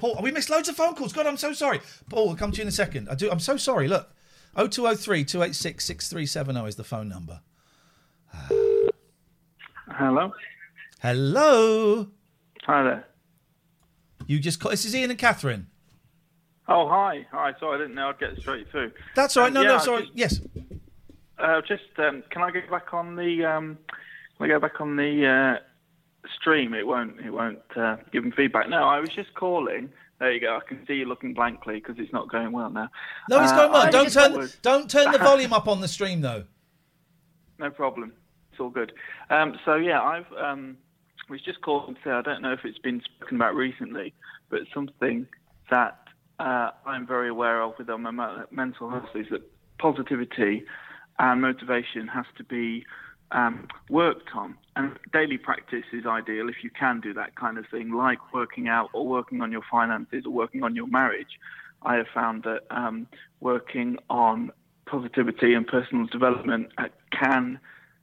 Paul, we missed loads of phone calls. God, I'm so sorry. Paul, we'll come to you in a second. I do. I'm so sorry. Look, 0203 286 6370 is the phone number. Hello. Hello. Hi there. You just call. This is Ian and Catherine. Oh, hi. Hi. Sorry, I didn't know I'd get straight through. That's all right. Um, No, yeah, no, sorry. just- Yes. Uh, just um, can I go back on the um, can I go back on the uh, stream? It won't it won't uh, give me feedback. No, I was just calling. There you go. I can see you looking blankly because it's not going well now. No, it's Uh, going well. Don't turn. was- Don't turn the volume up on the stream though. No problem. It's all good. Um, so yeah, I've um, was just calling to say I don't know if it's been spoken about recently, but something that uh, I'm very aware of with my mental health is that positivity and motivation has to be um, worked on. And daily practice is ideal if you can do that kind of thing, like working out or working on your finances or working on your marriage. I have found that um, working on positivity and personal development uh, can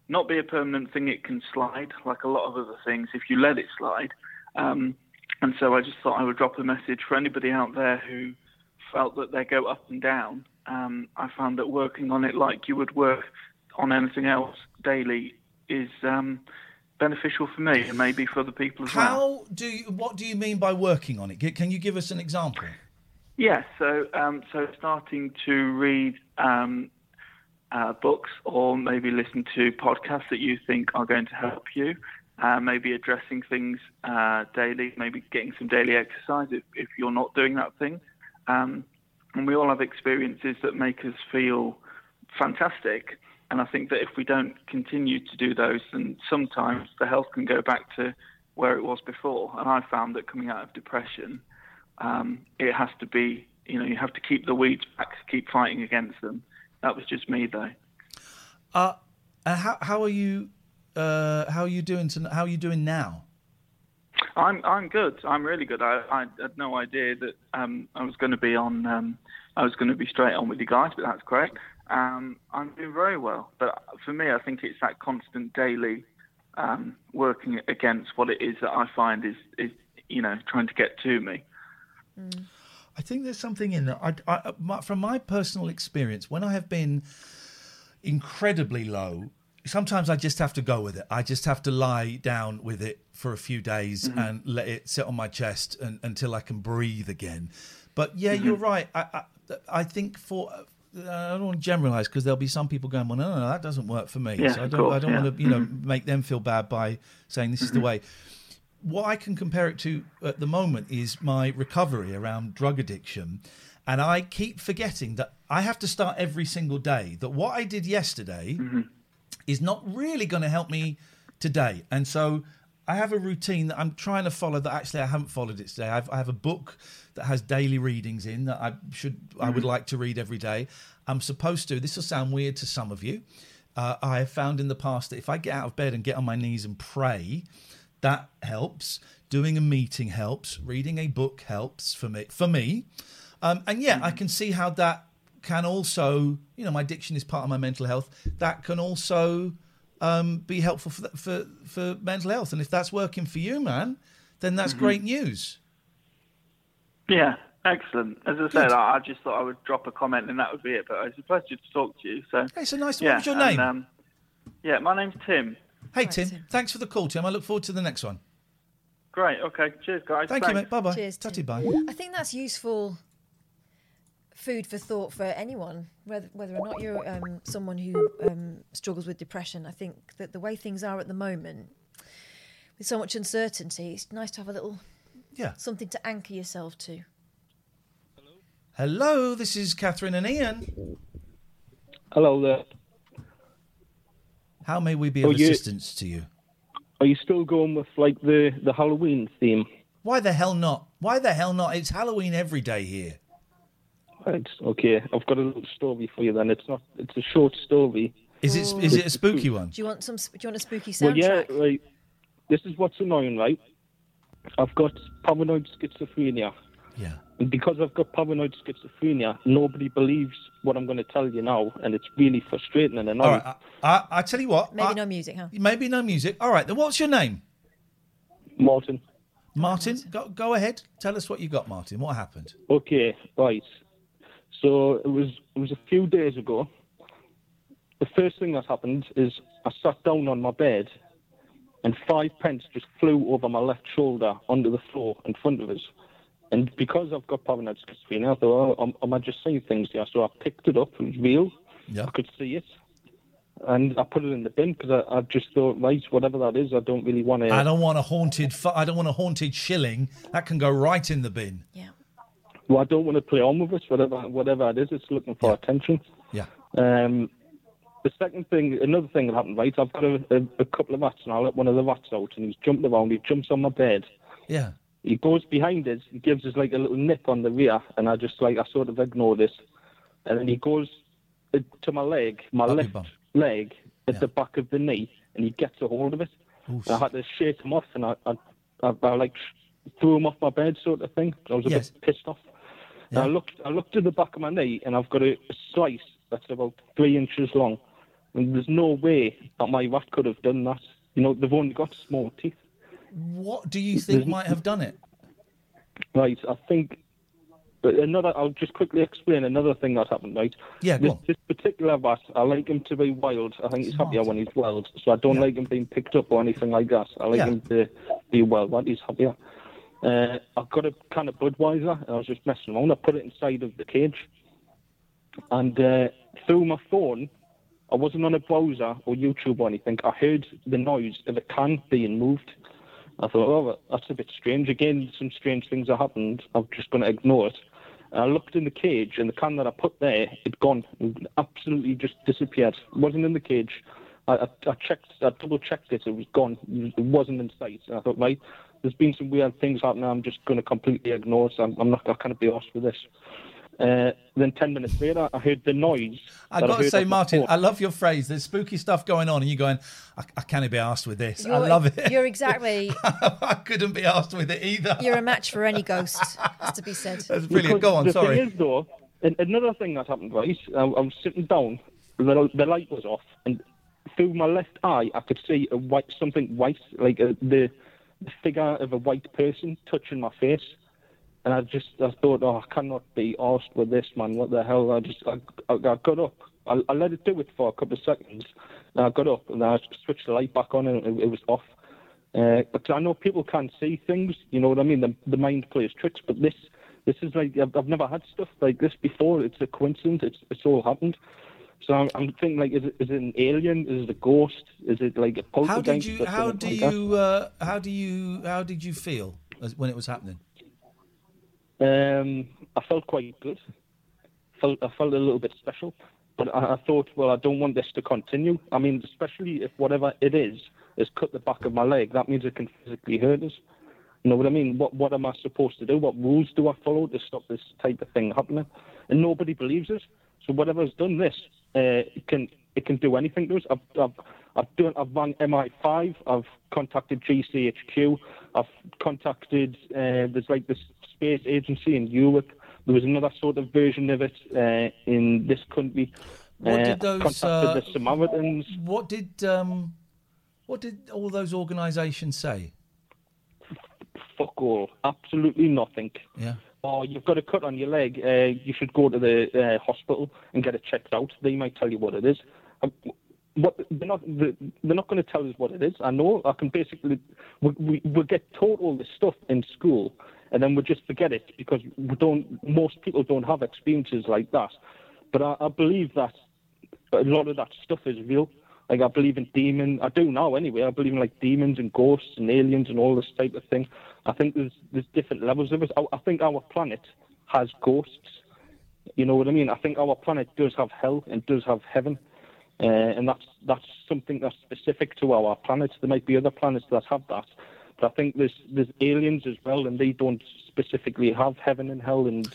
not be a permanent thing. It can slide, like a lot of other things, if you let it slide. Um, and so I just thought I would drop a message for anybody out there who felt that they go up and down. Um, I found that working on it like you would work on anything else daily is um, beneficial for me and maybe for other people as well. How do you? What do you mean by working on it? Can you give us an example? Yes, so um, so starting to read um, uh, books or maybe listen to podcasts that you think are going to help you. Uh, maybe addressing things uh, daily, maybe getting some daily exercise if, if you're not doing that thing. Um, and we all have experiences that make us feel fantastic. And I think that if we don't continue to do those, then sometimes the health can go back to where it was before. And I found that coming out of depression, um, it has to be, you know, you have to keep the weeds back, keep fighting against them. That was just me, though. Uh, and how how are you? Uh, how are you doing? To, how are you doing now? I'm I'm good. I'm really good. I, I had no idea that um, I was going to be on. Um, I was going to be straight on with you guys, but that's correct. Um, I'm doing very well. But for me, I think it's that constant daily um, working against what it is that I find is is you know trying to get to me. I think there's something in that. I, I, my, from my personal experience, when I have been incredibly low, sometimes I just have to go with it. I just have to lie down with it for a few days Mhm. and let it sit on my chest and, until I can breathe again. But yeah, Mhm. you're right. I, I, I think for. I don't want to generalize because there'll be some people going, well, no, no, no, that doesn't work for me. Yeah, so I don't, I don't yeah. want to, you know, Mhm. make them feel bad by saying this is the Mhm. way what I can compare it to at the moment is my recovery around drug addiction. And I keep forgetting that I have to start every single day, that what I did yesterday is not really going to help me today. And so I have a routine that I'm trying to follow. That actually I haven't followed it today. I've, I have a book that has daily readings in that I should I would like to read every day. I'm supposed to. This will sound weird to some of you. Uh, I have found in the past that if I get out of bed and get on my knees and pray, that helps. Doing a meeting helps. Reading a book helps for me. For me, um, and yeah, I can see how that can also, you know, my addiction is part of my mental health. That can also um, be helpful for, for for mental health. And if that's working for you, man, then that's great news. Yeah, excellent. As I said, I, I just thought I would drop a comment and that would be it. But it's a pleasure to talk to you. So Hey, so nice. yeah, what was your and, name? um, yeah, my name's Tim. hey, Tim. Thanks for the call, Tim. I look forward to the next one. Great. Okay. Cheers, guys. Thank you, mate. Bye bye. Cheers. Tatty bye. I think that's useful food for thought for anyone, whether whether or not you're um, someone who um, struggles with depression. I think that the way things are at the moment, with so much uncertainty, it's nice to have a little Yeah. something to anchor yourself to. Hello, this is Catherine and Ian. Hello there. How may we be of you- assistance to you? Are you still going with like the the Halloween theme? Why the hell not? Why the hell not? It's Halloween every day here. Right. Okay. I've got a little story for you. Then it's not. It's a short story. Is it is it a spooky one? Do you want some? Do you want a spooky soundtrack? Well, yeah. Right. This is what's annoying, right? I've got paranoid schizophrenia, Yeah. and because I've got paranoid schizophrenia, nobody believes what I'm going to tell you now, and it's really frustrating and annoying. right. I, I, I tell you what. Maybe I- no music, huh? Maybe no music. All right. Then what's your name? Martin. Martin. Go, go ahead. Tell us what you got, Martin. What happened? Okay, right. So it was it was a few days ago. The first thing that happened is I sat down on my bed, and five pence just flew over my left shoulder onto the floor in front of us. And because I've got paranoid schizophrenia, I thought, oh, am, am I just seeing things here? So I picked it up. It was real. Yeah. I could see it. And I put it in the bin because I, I just thought, right, whatever that is, I don't really want to. I don't want a haunted. I don't want a haunted shilling. That can go right in the bin. Yeah. Well, I don't want to play on with it, whatever whatever it is. It's looking for attention. Yeah. Um, the second thing, another thing that happened, right? I've got a, a, a couple of rats and I let one of the rats out and he's jumped around. He jumps on my bed. Yeah. He goes behind us. He gives us like a little nip on the rear, and I just like I sort of ignore this. And then he goes uh, to my leg, my your left leg, at Yeah. the back of the knee, and he gets a hold of it. I had to shake him off, and I, I, I, I like threw him off my bed, sort of thing. I was a Yes. bit pissed off. And I looked, I looked at the back of my knee, and I've got a, a slice that's about three inches long. And there's no way that my rat could have done that. You know, they've only got small teeth. What do you think might have done it? Right, I think. But another, I'll just quickly explain another thing that happened. Right. Yeah, This, this particular rat, I like him to be wild. I think he's happier when he's wild. So I don't like him being picked up or anything like that. I like Yeah. him to be wild when he's happier. Uh, I've got a can of Budweiser, and I was just messing around. I put it inside of the cage, and uh, through my phone, I wasn't on a browser or YouTube or anything. I heard the noise of a can being moved. I thought, oh, that's a bit strange. Again, some strange things have happened. I'm just going to ignore it. And I looked in the cage, and the can that I put there, it gone. It absolutely just disappeared. It wasn't in the cage. I, I, I checked, I double checked it. It was gone. It wasn't in sight. And I thought, right, there's been some weird things happening. I'm just going to completely ignore it. I'm, I'm not. I can't be asked with this. Uh, then ten minutes later, I heard the noise. I that got to say, Martin. I love your phrase. There's spooky stuff going on, and you're going, I, I can't be asked with this. I You're- love it. You're exactly. I couldn't be asked with it either. You're a match for any ghost. Has to be said. That's brilliant. Because Go on. the Sorry. Thing is, though, another thing that happened, right? I, I was sitting down, the, the light was off, and through my left eye, I could see a white, something white, like a, the, the figure of a white person touching my face. And I just, I thought, oh, I cannot be asked with this, man. What the hell? I just, I, I, I got up. I, I let it do it for a couple of seconds. And I got up and I switched the light back on and it, it was off. Uh, because I know people can't see things, you know what I mean? The, the mind plays tricks, but this this is like I've, I've never had stuff like this before. It's a coincidence. It's it's all happened. So I'm, I'm thinking like, is it is it an alien? Is it a ghost? Is it like a poltergeist? How did you? How do like you? Uh, how do you? How did you feel when it was happening? Um, I felt quite good. Felt I felt a little bit special, but I, I thought, well, I don't want this to continue. I mean, especially if whatever it is has cut the back of my leg, that means it can physically hurt us. You know what I mean? What what am I supposed to do? What rules do I follow to stop this type of thing happening? And nobody believes us. So whatever's done this, uh, it can it can do anything to us. I've I've, I've done I've rang MI5. I've contacted GCHQ. I've contacted uh, there's like this space agency in Europe. There was another sort of version of it uh, in this country. What Uh, did those, contacted uh, the Samaritans? What did um, what did all those organisations say? Fuck all. Absolutely nothing. Yeah. Or you've got a cut on your leg, uh, you should go to the uh, hospital and get it checked out. They might tell you what it is. Um, what they're not they're not going to tell us what it is. I know. I can basically we, we we get taught all this stuff in school, and then we just forget it because we don't. Most people don't have experiences like that. But I, I believe that a lot of that stuff is real. Like I believe in demons. I do now anyway. I believe in like demons and ghosts and aliens and all this type of thing. I think there's there's different levels of us. I, I think our planet has ghosts. You know what I mean? I think our planet does have hell and does have heaven, uh, and that's that's something that's specific to our planet. There might be other planets that have that, but I think there's there's aliens as well, and they don't specifically have heaven and hell and.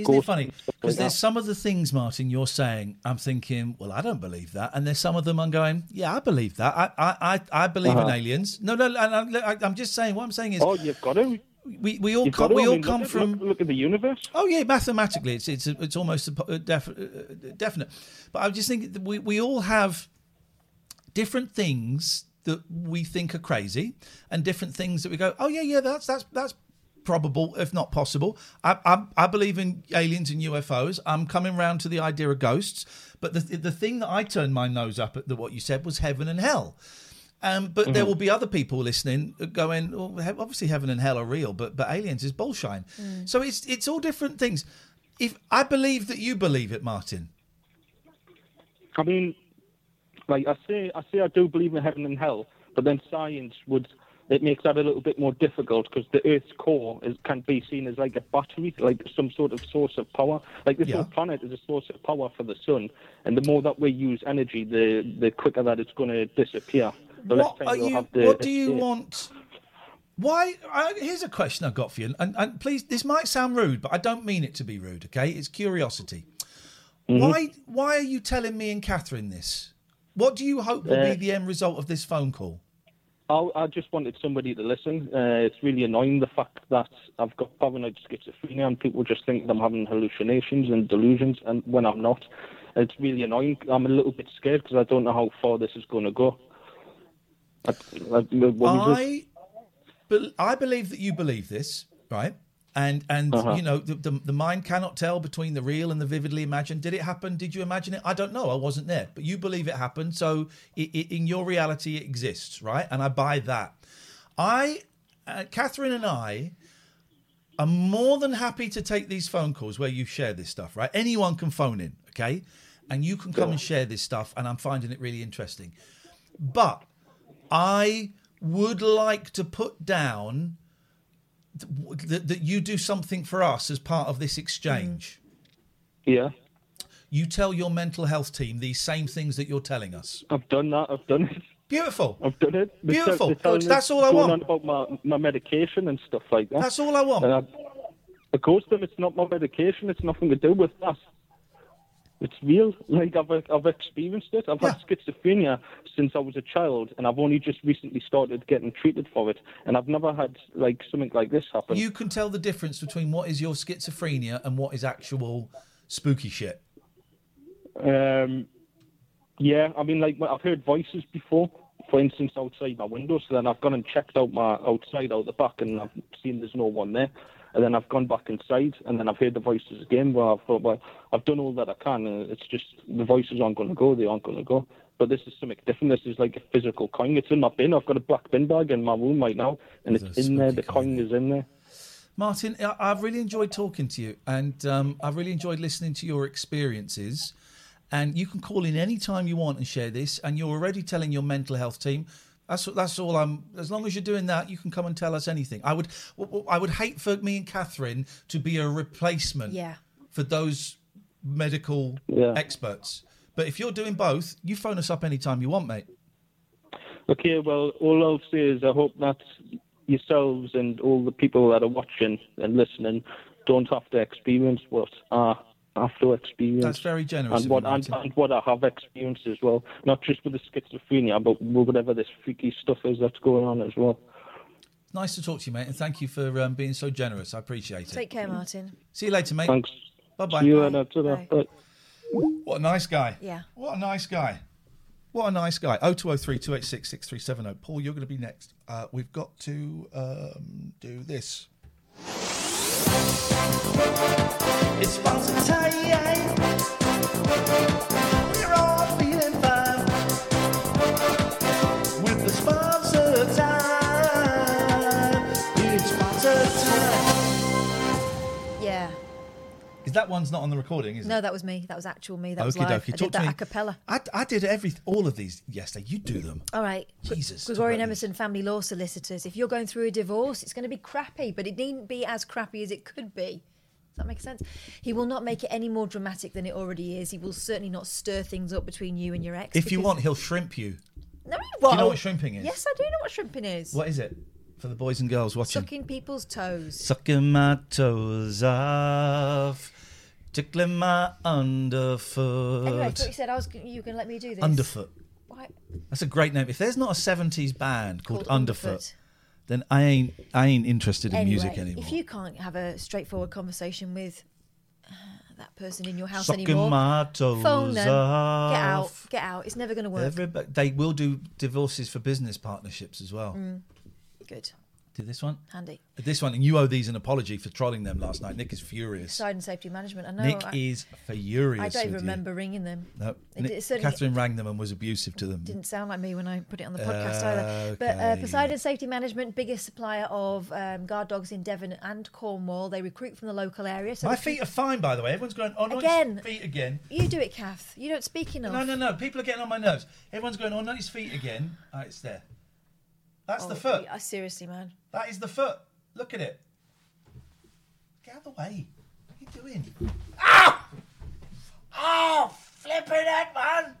Isn't it funny? Because there's some of the things, Martin, you're saying, I'm thinking, well, I don't believe that. And there's some of them I'm going, yeah, I believe that. I I, I, I believe in Uh-huh. aliens. No, no, I, I'm just saying, what I'm saying is, Oh, you've got to. we, we all come, we I all mean, come look, from. look, look at the universe. Oh yeah, mathematically, it's it's it's almost def, uh, definite. But I just think that we we all have different things that we think are crazy, and different things that we go, oh yeah, yeah, that's that's that's probable, if not possible. I I, I believe in aliens and UFOs. I'm coming round to the idea of ghosts, but the the thing that I turned my nose up at the, what you said was heaven and hell. Um, but there mm-hmm. will be other people listening uh, going, well, he- obviously heaven and hell are real, but but aliens is bullshine. Mm. So it's it's all different things. If I believe that you believe it, Martin, I mean, like I say, I say I do believe in heaven and hell, but then science would it makes that a little bit more difficult because the Earth's core is, can be seen as like a battery, like some sort of source of power. Like this Yeah. whole planet is a source of power for the sun, and the more that we use energy, the the quicker that it's going to disappear. The less what time are we'll you? have to What do you escape. want? Why? I, here's a question I've got for you, and, and please, this might sound rude, but I don't mean it to be rude. Okay, it's curiosity. Mm-hmm. Why? Why are you telling me and Catherine this? What do you hope will Uh, be the end result of this phone call? I, just wanted somebody to listen. Uh, it's really annoying the fact that I've got paranoid schizophrenia and people just think that I'm having hallucinations and delusions, and when I'm not, it's really annoying. I'm a little bit scared because I don't know how far this is going to go. I, I? I, I believe that you believe this, right? And and Uh-huh. you know the, the the mind cannot tell between the real and the vividly imagined. Did it happen? Did you imagine it? I don't know. I wasn't there, but you believe it happened. So i i in your reality, it exists, right? And I buy that. I, uh, Catherine and I, are more than happy to take these phone calls where you share this stuff, right? Anyone can phone in, okay? And you can come and share this stuff, and I'm finding it really interesting. But I would like to put down that, that you do something for us as part of this exchange. Mm-hmm. Yeah, You tell your mental health team these same things that you're telling us. I've done that. I've done it. Beautiful. I've done it. They're Beautiful. they're Good. That's all I want. About my, my medication and stuff like that. That's all I want. And I, of course, them, it's not my medication. It's nothing to do with that. It's real. Like I've I've experienced it. I've had schizophrenia since I was a child, and I've only just recently started getting treated for it. And I've never had like something like this happen. You can tell the difference between what is your schizophrenia and what is actual spooky shit. Um, yeah, I mean, like I've heard voices before. For instance, outside my window. So then I've gone and checked out my outside out the back, and I've seen there's no one there. And then I've gone back inside, and then I've heard the voices again. Where I thought, well, I've done all that I can. And it's just the voices aren't going to go. They aren't going to go. But this is something different. This is like a physical coin. It's in my bin. I've got a black bin bag in my room right now, and it's in there. The coin is in there. Martin, I- I've really enjoyed talking to you, and um, I've really enjoyed listening to your experiences. And you can call in any time you want and share this. And you're already telling your mental health team. That's that's all I'm. As long as you're doing that, you can come and tell us anything. I would I would hate for me and Catherine to be a replacement Yeah. for those medical Yeah. experts. But if you're doing both, you phone us up anytime you want, mate. Okay, well, all I'll say is I hope that yourselves and all the people that are watching and listening don't have to experience what I have to experience. That's very generous And what, and, and what I have experienced as well. Not just with the schizophrenia, but with whatever this freaky stuff is that's going on as well. Nice to talk to you, mate, and thank you for um, being so generous. I appreciate it. Take care, Martin. See you later, mate. Thanks. Bye bye. See you later. Ta-ra. Bye. Bye. What a nice guy. Yeah. What a nice guy. What a nice guy. 0203 286 6370. Paul, you're going to be next. Uh, we've got to um, do this. It's sponsor time. We're Is that one's not on the recording, is it? No, that was me. That was actual me. That was Okie live. I Talk did that a cappella. I, I did every all of these yesterday. You do them. All right. Jesus. Gregorian Emerson Family Law Solicitors. If you're going through a divorce, it's going to be crappy, but it needn't be as crappy as it could be. Does that make sense? He will not make it any more dramatic than it already is. He will certainly not stir things up between you and your ex. If you want, he'll shrimp you. no, he won't. Do you know what shrimping is? Yes, I do know what shrimping is. What is it for the boys and girls watching? Sucking people's toes. Sucking my toes off, tickling my underfoot. Anyway, I thought you said I was. You can let me do this. Underfoot. Why? That's a great name. If there's not a '70s band called, Underfoot. then I ain't I ain't interested in Anyway, music anymore. if you can't have a straightforward conversation with uh, that person in your house Sucking anymore, my toes phone them. off. Get out. Get out. It's never going to work. Everybody, they will do divorces for business partnerships as well. Mm. Good. Do this one. Handy. This one, and you owe these an apology for trolling them last night. Nick is furious. Side and safety management. I know. Nick I, is furious. I don't even with you. remember ringing them. No, Nick- Catherine rang them and was abusive to them. didn't sound like me when I put it on the podcast either. But uh, Poseidon Safety Management, biggest supplier of um, guard dogs in Devon and Cornwall. They recruit from the local area. So My feet are fine, by the way. Everyone's going, oh, not Again. his feet again. You do it, Kath. You don't speak enough. No, no, no. People are getting on my nerves. Everyone's going, oh, not his feet again. Oh, it's there. That's the Oh, foot. yeah, seriously, man. That is the foot. Look at it. Get out of the way. What are you doing? Ah! Oh, flipping it, man.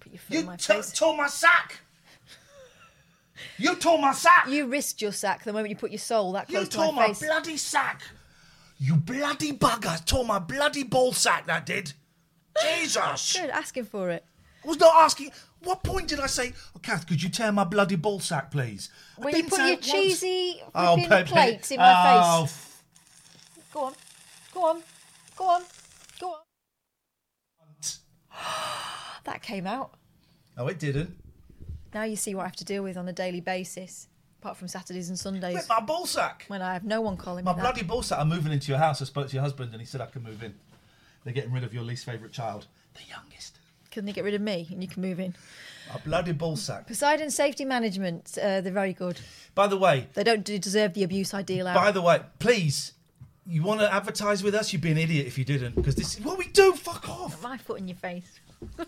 Put your foot You in my t- face. tore my sack. You tore my sack. You risked your sack the moment you put your soul that You close to tore my my face. bloody sack. You bloody bugger. Tore my bloody ball sack, that did. Jesus. Good, asking for it. I was not asking. What point did I say, oh, Kath, could you tear my bloody ball sack, please? I When you put your cheesy Oh, plates in my Oh, face. f- Go on. Go on. Go on. Go on. that came out. oh, it didn't. Now you see what I have to deal with on a daily basis, apart from Saturdays and Sundays Rip my ball sack. when I have no one calling My me that. bloody ball sack. I'm moving into your house. I spoke to your husband and he said I can move in. They're getting rid of your least favourite child, the youngest. Can they get rid of me and you can move in? A bloody ball sack. Poseidon Safety Management, uh, they're very good. By the way, They don't do- deserve the abuse I deal out. by the way, please, you want to advertise with us? You'd be an idiot if you didn't, because this is what we do. Fuck off. my foot in your face. get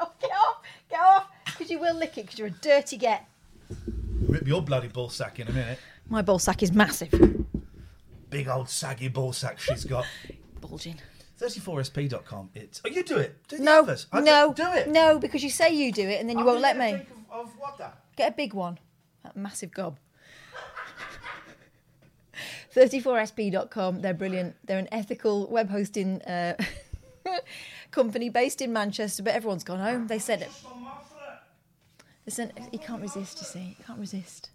off, get off, get off, because you will lick it because you're a dirty get. Rip your bloody ball sack in a minute. My ball sack is massive. Big old saggy ball sack she's got. Bulging. 34sp.com. It's. Oh, you do it. Do the No, others. I no, don't- it. no, because you say you do it and then you I'm won't let me. Of, of what that? Get a big one. That massive gob. 34sp.com. They're brilliant. They're an ethical web hosting uh, company based in Manchester, but everyone's gone home. They said it. Sent, you can't resist, you see. You can't resist.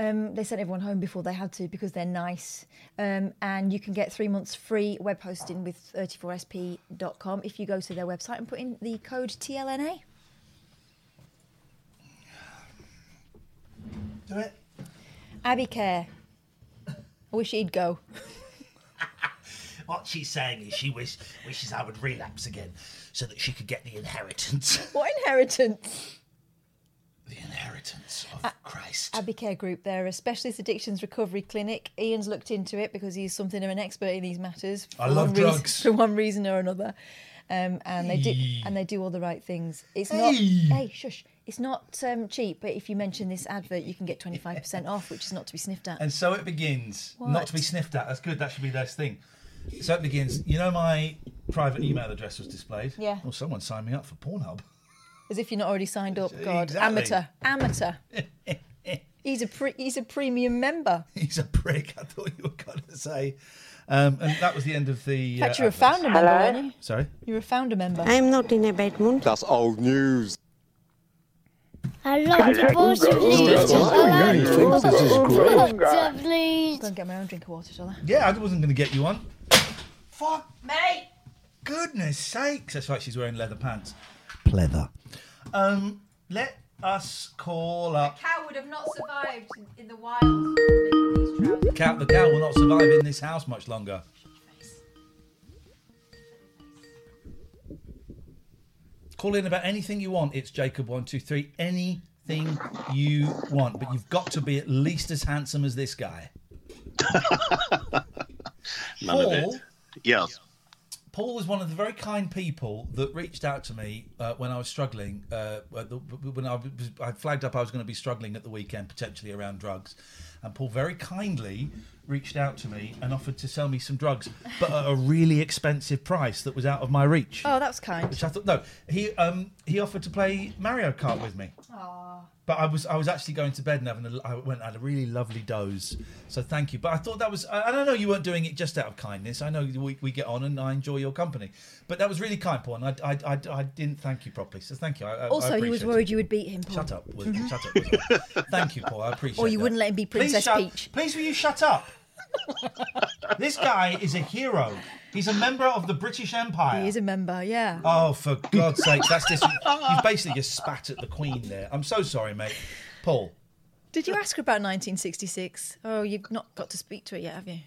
Um, they sent everyone home before they had to because they're nice. Um, and you can get three months free web hosting with 34sp.com if you go to their website and put in the code TLNA. Do it. Abbey Care. I wish he'd go. What she's saying is she wish, wishes I would relapse again so that she could get the inheritance. What inheritance? Christ. Abbey Care Group, they're a specialist addictions recovery clinic. Ian's looked into it because he's something of an expert in these matters. I love one reason- drugs. for one reason or another. Um, and they do and they do all the right things. It's not Hey. shush. It's not um, cheap, but if you mention this advert, you can get twenty five percent off, which is not to be sniffed at. And so it begins. Not to be sniffed at. That's good. That should be their thing. So it begins. You know, my private email address was displayed. Yeah. Well, someone signed me up for Pornhub. As if you're not already signed up. God, Exactly. amateur, amateur. he's a pre- he's a premium member. He's a prick. I thought you were going to say. Um, and that was the end of the. In fact, uh, you're a adverts. founder member, aren't you? Sorry. You're a founder member. I'm not in a bad mood. That's old news. Hello, please. Go and get my own drink of water, shall I? Yeah, I wasn't going to get you on. Fuck, mate. Goodness sakes. That's right, she's wearing leather pants. Pleather. Um, let us call up. The cow would have not survived in the wild making these. Cow, the cow will not survive in this house much longer. Call in about anything you want. It's Jacob123. Anything you want. But you've got to be at least as handsome as this guy. None of Paul? it. Yes. Paul was one of the very kind people that reached out to me uh, when I was struggling. Uh, when I, was, I flagged up I was going to be struggling at the weekend, potentially around drugs, and Paul very kindly reached out to me and offered to sell me some drugs, but at a really expensive price that was out of my reach. Oh, that's kind. Which I thought no, he um he offered to play Mario Kart with me. But I was I was actually going to bed and having a, I went had a really lovely doze. So thank you. But I thought that was I, I don't know you weren't doing it just out of kindness. I know we, we get on and I enjoy your company. But that was really kind, Paul, and I I, I, I didn't thank you properly. So thank you. I, Also, he was worried it. you would beat him, Paul. Shut up. Shut up. Thank you, Paul. I appreciate it. Or you that. wouldn't let him be Please Princess shut- Peach. Please will you shut up? this guy is a hero. He's a member of the British Empire. He is a member, yeah. Oh, for God's sake, that's just you've basically just spat at the Queen there. I'm so sorry, mate. Paul, Did you ask her about 1966? Oh, you've not got to speak to it yet, have you?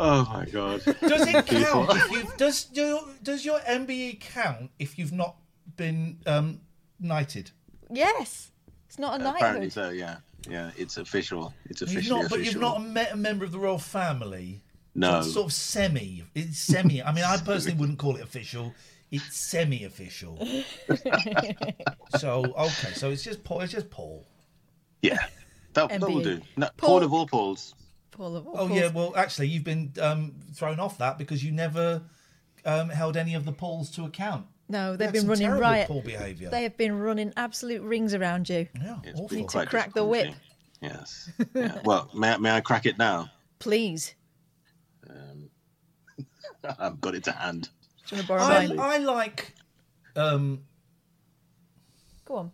Oh my god. does it count if you does your does your MBE count if you've not been um, knighted? Yes. It's not a Apparently so. Yeah. Yeah. It's official. It's official. You've not, but official. you've not met a member of the royal family. No. So it's sort of semi. It's semi. I mean, I personally wouldn't call it official. It's semi-official. so okay, so it's just Paul. It's just Paul. Yeah. That, that will do. No, Paul- Paul of all Pauls. Paul of all Oh Pauls. yeah, well actually you've been um, thrown off that because you never um, held any of the Pauls to account. No, they've had been some running terrible riot. Paul behaviour. They have been running absolute rings around you. Yeah, It's awful. Need to quite crack the whip. Yes. Yeah. well, may, I- may I crack it now? Please. I've got it to hand. Do you want to I. I like um, Go on.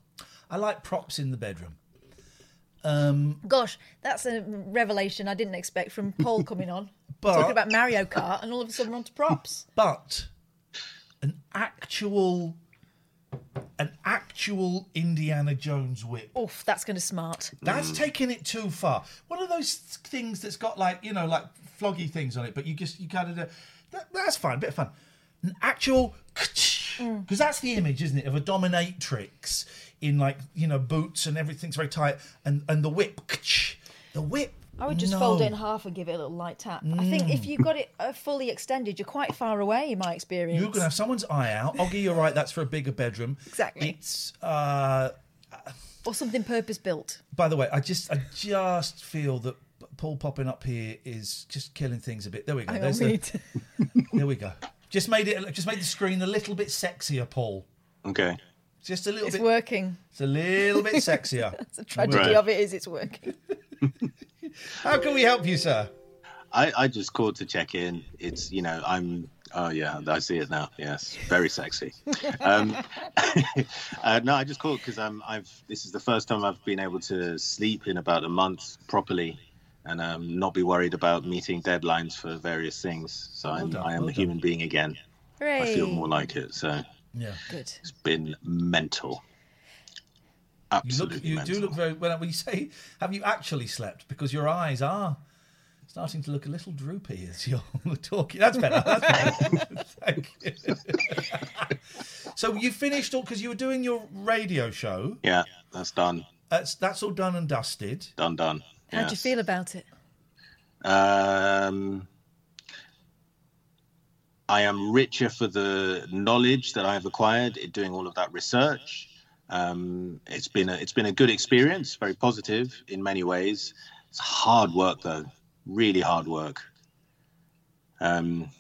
I like props in the bedroom. Um, Gosh, that's a revelation I didn't expect from Paul coming on. But- Talking about Mario Kart and all of a sudden we're on to props. but an actual an actual Indiana Jones whip. Oof, that's going to smart. That's taking it too far. One of those things that's got like you know like floggy things on it, but you just you kind of that, that's fine, bit of fun. An actual because mm. that's the image, isn't it, of a dominatrix in like you know boots and everything's very tight, and and the whip, the whip. I would just no. fold it in half and give it a little light tap. I think if you've got it uh, fully extended, you're quite far away in my experience. You're gonna have someone's eye out. Oggy, you're right. That's for a bigger bedroom. Exactly. It's. uh or something purpose built. By the way, I just I just feel that Paul popping up here is just killing things a bit. There we go. Hang There's the- need to- there we go. Just made it. Just made the screen a little bit sexier, Paul. Okay. Just a little It's bit. working. It's a little bit sexier. The tragedy Right. of it is it's working. How can we help you, sir? I, I just called to check in. It's you know I'm oh yeah I see it now. Yes, very sexy. Um, uh, no, I just called because I'm I've this is the first time I've been able to sleep in about a month properly, and um, not be worried about meeting deadlines for various things. So I'm, done, I am well a human being again. Hooray. I feel more like it. So Yeah. Good. it's been mental. You look. You do look very. When we say, have you actually slept? Because your eyes are starting to look a little droopy as you're talking. That's better. That's better. Thank you. so you finished all because you were doing your radio show. Yeah, that's done. That's that's all done and dusted. Done. Done. How do you feel about it? Um, I am richer for the knowledge that I have acquired in doing all of that research. Um, it's been a, it's been a good experience, very positive in many ways. It's hard work though, really hard work. Um,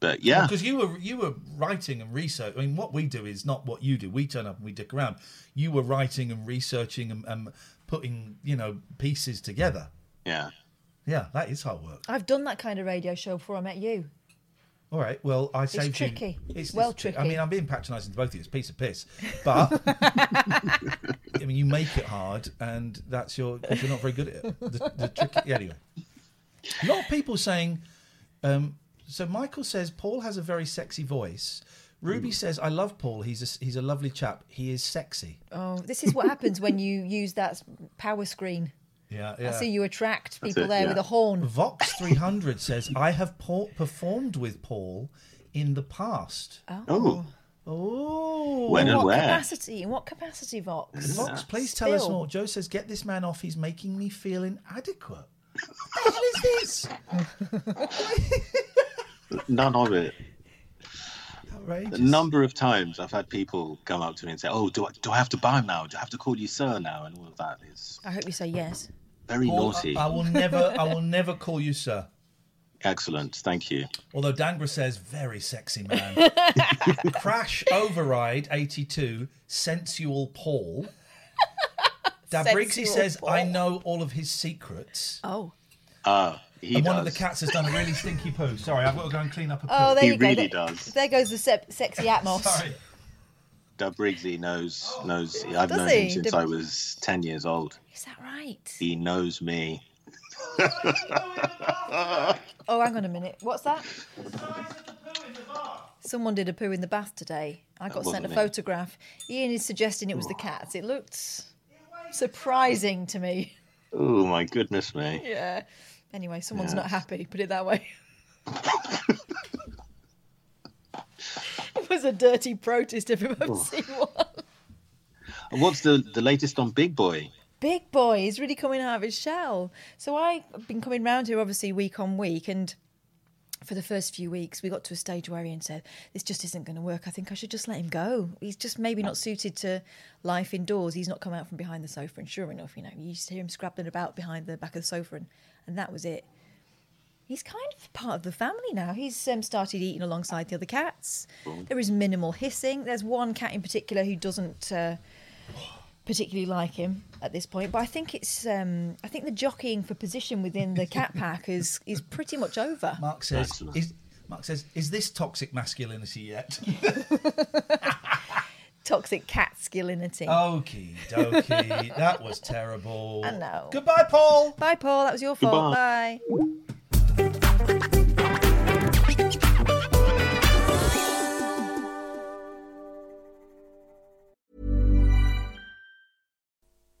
But yeah, because you were you were writing and research. I mean, what we do is not what you do. We turn up and we dick around. You were writing and researching and, and putting you know pieces together. yeah. Yeah, that is hard work. I've done that kind of radio show before I met you. All right. Well, I saved tricky. you. It's well I tricky. I mean, I'm being patronising to both of you. It's a piece of piss, but I mean, you make it hard, and that's your because you're not very good at it. The, the tricky, yeah, anyway. A lot of people saying. Um, so Michael says Paul has a very sexy voice. Ruby says, "I love Paul. He's a, he's a lovely chap. He is sexy." Oh, this is what happens when you use that power screen. Yeah, I see you attract That's people it, there yeah. with a horn. Vox 300 says, "I have Paul, performed with Paul in the past." Oh, Oh, oh. When In and what where? capacity? In what capacity, Vox? Vox, please tell us more. Joe says, "Get this man off. He's making me feel inadequate." What the hell is this? none of it. Outrageous. A number of times I've had people come up to me and say, "Oh, do I do I have to bow now? Do I have to call you sir now?" And all of that is I hope you say yes. Very Paul, naughty. I, I will never, I will never call you sir. Excellent, thank you. Although Dangra says, "Very sexy man." Crash Override 82, sensual Paul. Dabrixie Sensual says, Paul. "I know all of his secrets." Oh. Uh, he and does. one of the cats has done a really stinky poo. Sorry, I've got to go and clean up a poo. Oh, there He you go. really There- does. There goes the se- sexy Atmos. Doug Briggsy knows knows. I've Does known he? him since I was ten years old. Is that right? He knows me. Oh, hang on a minute. What's that? Someone did a poo in the bath today. I got sent a wasn't me. photograph. Ian is suggesting it was the cats. It looked surprising to me. Oh my goodness me! Yeah. Anyway, someone's not happy. Put it that way. was a dirty protest if I've ever seen one. And What's the the latest on Big Boy? Big boy is really coming out of his shell. So I've been coming round here obviously week on week and for the first few weeks we got to a stage where Ian said, This just isn't going to work. I think I should just let him go. He's just maybe not suited to life indoors. He's not come out from behind the sofa and sure enough, you know, you used to hear him scrabbling about behind the back of the sofa and, and that was it. He's kind of part of the family now. He's um, started eating alongside the other cats. There is minimal hissing. There's one cat in particular who doesn't uh, particularly like him at this point, but I think it's um, I think the jockeying for position within the cat pack is is pretty much over. Mark says, Excellent. is, Mark says, is this toxic masculinity yet? Toxic cat skillinity. Okie dokie. that was terrible. I know. Goodbye, Paul. Bye, Paul. That was your fault. Goodbye. Bye.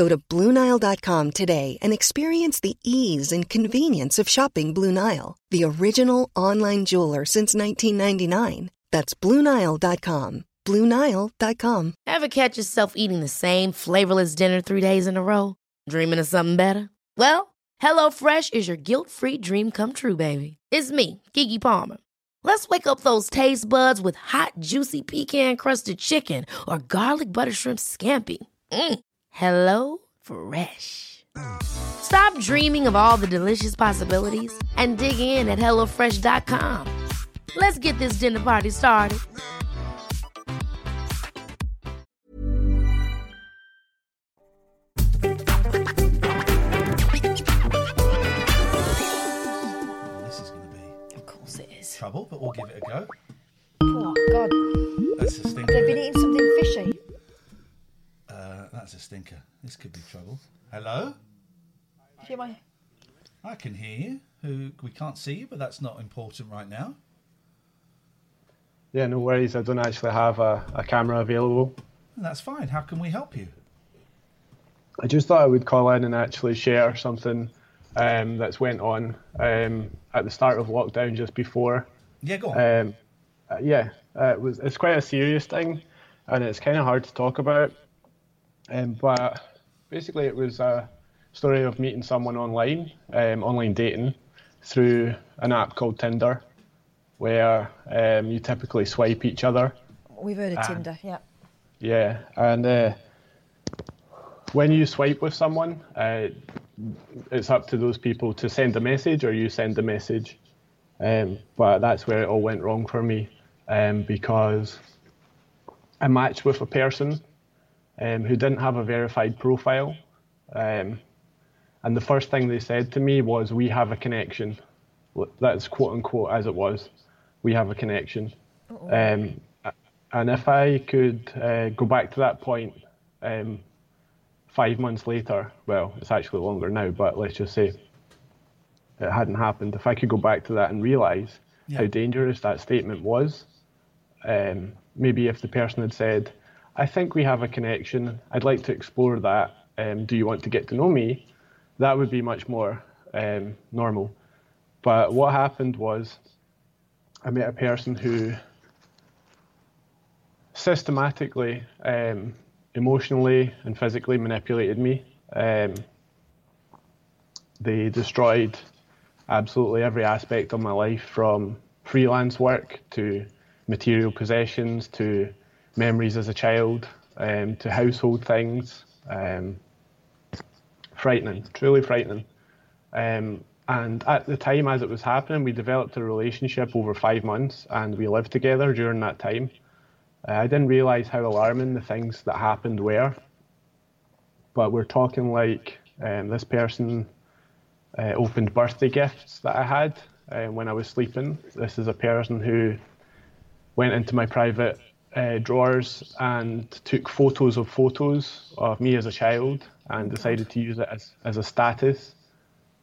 Go to BlueNile.com today and experience the ease and convenience of shopping Blue Nile, the original online jeweler since 1999. That's BlueNile.com. BlueNile.com. Ever catch yourself eating the same flavorless dinner three days in a row? Dreaming of something better? Well, HelloFresh is your guilt free dream come true, baby. It's me, Keke Palmer. Let's wake up those taste buds with hot, juicy pecan crusted chicken or garlic butter shrimp scampi. Mm. Hello Fresh. Stop dreaming of all the delicious possibilities and dig in at HelloFresh.com. Let's get this dinner party started. This is going to be Of course it is. trouble, but we'll give it a go. Oh God, That's a stinker. they've been eating that's a stinker. This could be trouble. Hello? Hear my I can hear you. Who we can't see you, but that's not important right now. Yeah, no worries. I don't actually have a, a camera available. That's fine. How can we help you? I just thought I would call in and actually share something um, that's went on um, at the start of lockdown just before. Yeah, go on. Um, uh, yeah, uh, it was. It's quite a serious thing, and it's kind of hard to talk about. Um, but basically, it was a story of meeting someone online, um, online dating, through an app called Tinder, where um, you typically swipe each other. We've heard of Ah. Tinder, yeah. Yeah, and uh, when you swipe with someone, uh, it's up to those people to send a message or you send a message. Um, but that's where it all went wrong for me um, because I matched with a person um, who didn't have a verified profile. Um, and the first thing they said to me was, We have a connection. That's quote unquote as it was. We have a connection. Um, and if I could uh, go back to that point um, five months later, well, it's actually longer now, but let's just say it hadn't happened. If I could go back to that and realise how dangerous that statement was, um, maybe if the person had said, I think we have a connection, I'd like to explore that, um, do you want to get to know me? That would be much more um, normal. But what happened was I met a person who systematically, um, emotionally, and physically manipulated me. Um, they destroyed absolutely every aspect of my life from freelance work to material possessions to memories as a child um, to household things. Um, frightening, truly frightening. Um, and at the time, as it was happening, we developed a relationship over five months and we lived together during that time. Uh, I didn't realize how alarming the things that happened were. But we're talking like um, this person uh, opened birthday gifts that I had uh, when I was sleeping. This is a person who went into my private uh, drawers and took photos of photos of me as a child and decided to use it as, as a status.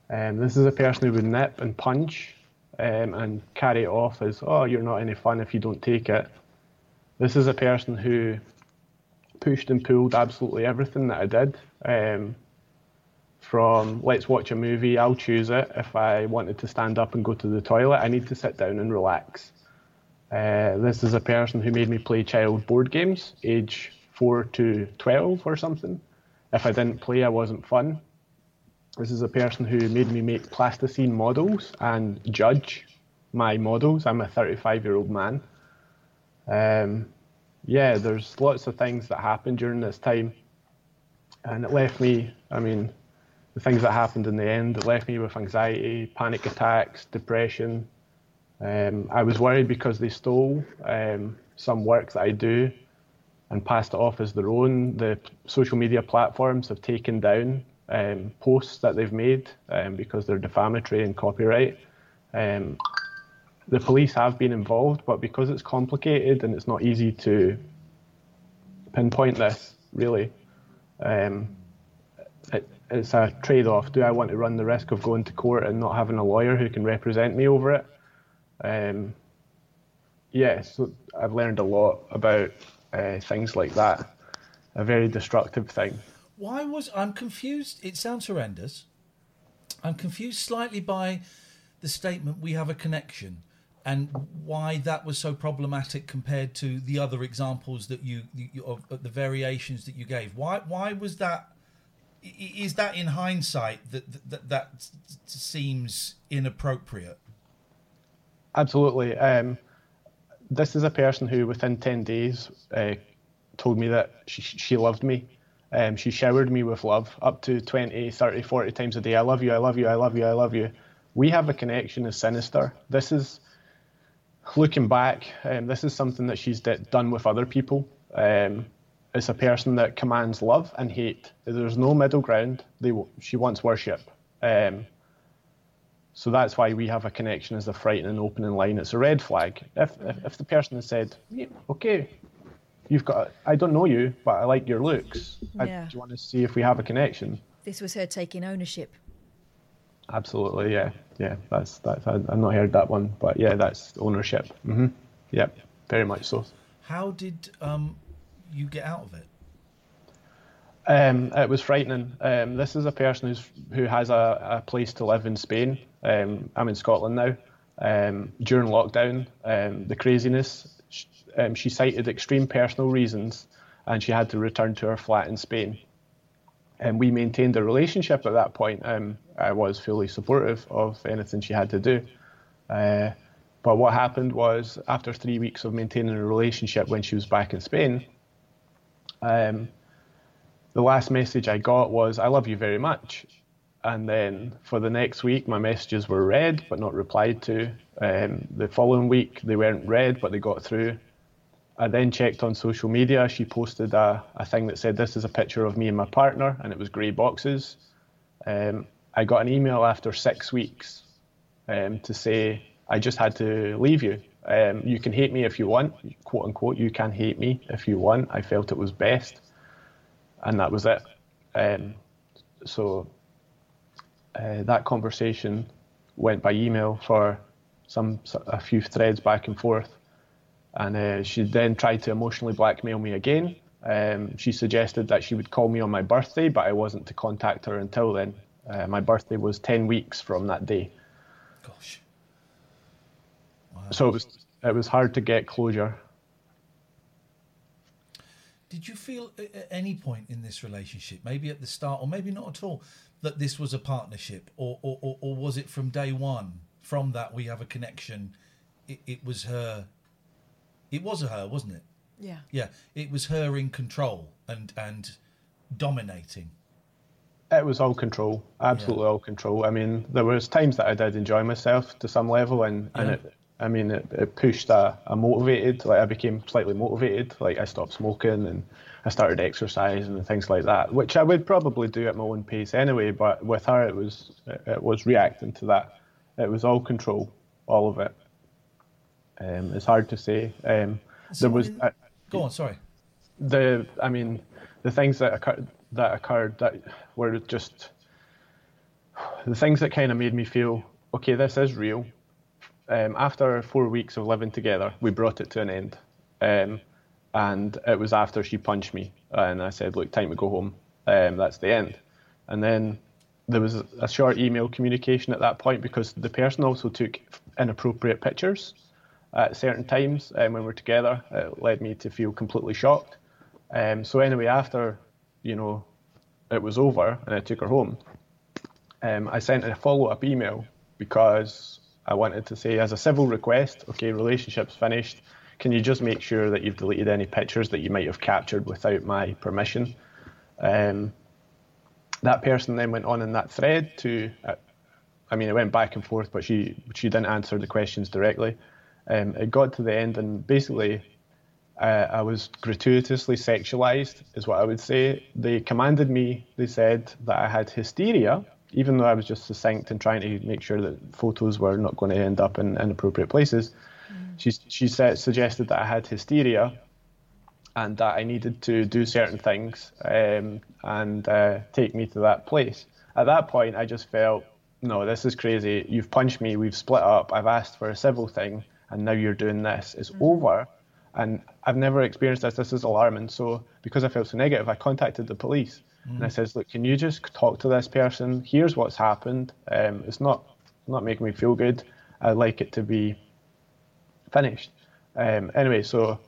Um, this is a person who would nip and punch um, and carry it off as, oh, you're not any fun if you don't take it. This is a person who pushed and pulled absolutely everything that I did. Um, from let's watch a movie, I'll choose it. If I wanted to stand up and go to the toilet, I need to sit down and relax. Uh, this is a person who made me play child board games, age 4 to 12 or something. If I didn't play, I wasn't fun. This is a person who made me make plasticine models and judge my models. I'm a 35 year old man. Um, yeah, there's lots of things that happened during this time. And it left me, I mean, the things that happened in the end, it left me with anxiety, panic attacks, depression. Um, I was worried because they stole um, some work that I do and passed it off as their own. The social media platforms have taken down um, posts that they've made um, because they're defamatory and copyright. Um, the police have been involved, but because it's complicated and it's not easy to pinpoint this, really, um, it, it's a trade off. Do I want to run the risk of going to court and not having a lawyer who can represent me over it? Um, yeah, so I've learned a lot about uh, things like that. A very destructive thing. Why was I'm confused? It sounds horrendous. I'm confused slightly by the statement "we have a connection" and why that was so problematic compared to the other examples that you, you of, of the variations that you gave. Why why was that? Is that in hindsight that that, that seems inappropriate? Absolutely. Um, this is a person who, within 10 days, uh, told me that she, she loved me. Um, she showered me with love up to 20, 30, 40 times a day. I love you, I love you, I love you, I love you. We have a connection as sinister. This is, looking back, um, this is something that she's d- done with other people. Um, it's a person that commands love and hate. There's no middle ground. They, she wants worship. Um, so that's why we have a connection as a frightening opening line. It's a red flag. If, if, if the person has said, yeah, okay, you've got, I don't know you, but I like your looks. I, Yeah. do you want to see if we have a connection? This was her taking ownership. Absolutely, yeah, yeah. That's that's. I, I've not heard that one, but yeah, that's ownership. hmm Yep, very much so. How did um, you get out of it? Um, it was frightening. Um, this is a person who's who has a, a place to live in Spain. Um, I'm in Scotland now. Um, during lockdown, um, the craziness, sh- um, she cited extreme personal reasons, and she had to return to her flat in Spain. And we maintained a relationship at that point. I was fully supportive of anything she had to do. Uh, but what happened was, after three weeks of maintaining a relationship when she was back in Spain, um, the last message I got was, I love you very much. And then for the next week, my messages were read but not replied to. Um, the following week, they weren't read but they got through. I then checked on social media. She posted a, a thing that said, This is a picture of me and my partner, and it was grey boxes. Um, I got an email after six weeks um, to say, I just had to leave you. Um, you can hate me if you want, quote unquote, you can hate me if you want. I felt it was best. And that was it. Um, so uh, that conversation went by email for some a few threads back and forth, and uh, she then tried to emotionally blackmail me again. Um, she suggested that she would call me on my birthday, but I wasn't to contact her until then. Uh, my birthday was ten weeks from that day. Gosh. So it was it was hard to get closure. Did you feel at any point in this relationship, maybe at the start or maybe not at all, that this was a partnership, or or, or, or was it from day one? From that we have a connection. It, it was her. It was her, wasn't it? Yeah. Yeah, it was her in control and and dominating. It was all control, absolutely all control. I mean, there was times that I did enjoy myself to some level, and, and it, I mean, it, it pushed a, a motivated. Like I became slightly motivated. Like I stopped smoking and I started exercising and things like that, which I would probably do at my own pace anyway. But with her, it was it, it was reacting to that. It was all control, all of it. Um, it's hard to say. Um, there was. I- Go on, sorry. the I mean the things that occurred that occurred that were just the things that kind of made me feel okay this is real um, after four weeks of living together we brought it to an end um, and it was after she punched me and I said look time to go home um, that's the end and then there was a short email communication at that point because the person also took inappropriate pictures at certain times um, when we're together. It led me to feel completely shocked. Um, so anyway, after you know it was over and I took her home, um, I sent a follow-up email because I wanted to say, as a civil request, okay, relationship's finished. Can you just make sure that you've deleted any pictures that you might have captured without my permission? Um, that person then went on in that thread to, uh, I mean, it went back and forth, but she she didn't answer the questions directly. Um, it got to the end, and basically, uh, I was gratuitously sexualized, is what I would say. They commanded me. They said that I had hysteria, even though I was just succinct and trying to make sure that photos were not going to end up in inappropriate places. She she said suggested that I had hysteria, and that I needed to do certain things um, and uh, take me to that place. At that point, I just felt, no, this is crazy. You've punched me. We've split up. I've asked for a civil thing, and now you're doing this. It's over. And I've never experienced this. This is alarming. So because I felt so negative, I contacted the police and I says, look, can you just talk to this person? Here's what's happened. Um, it's not not making me feel good. I'd like it to be finished. Um, anyway, so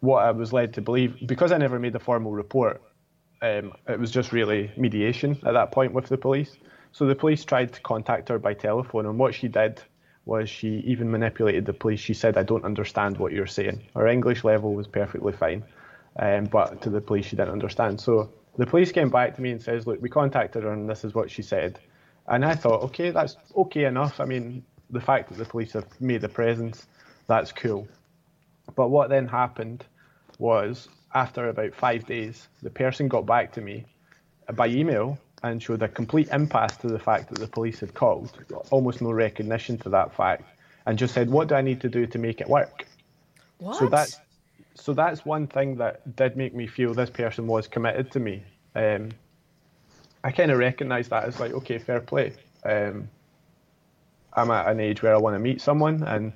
what I was led to believe, because I never made a formal report, um, it was just really mediation at that point with the police. So the police tried to contact her by telephone, and what she did was she even manipulated the police. She said, "I don't understand what you're saying." Her English level was perfectly fine, um, but to the police she didn't understand. So the police came back to me and says, "Look, we contacted her and this is what she said." And I thought, okay, that's okay enough. I mean, the fact that the police have made a presence, that's cool. But what then happened was after about five days, the person got back to me by email and showed a complete impasse to the fact that the police had called, almost no recognition to that fact, and just said, "What do I need to do to make it work?" What? So that's so that's one thing that did make me feel this person was committed to me. Um, I kind of recognise that as like, okay, fair play. Um, I'm at an age where I want to meet someone, and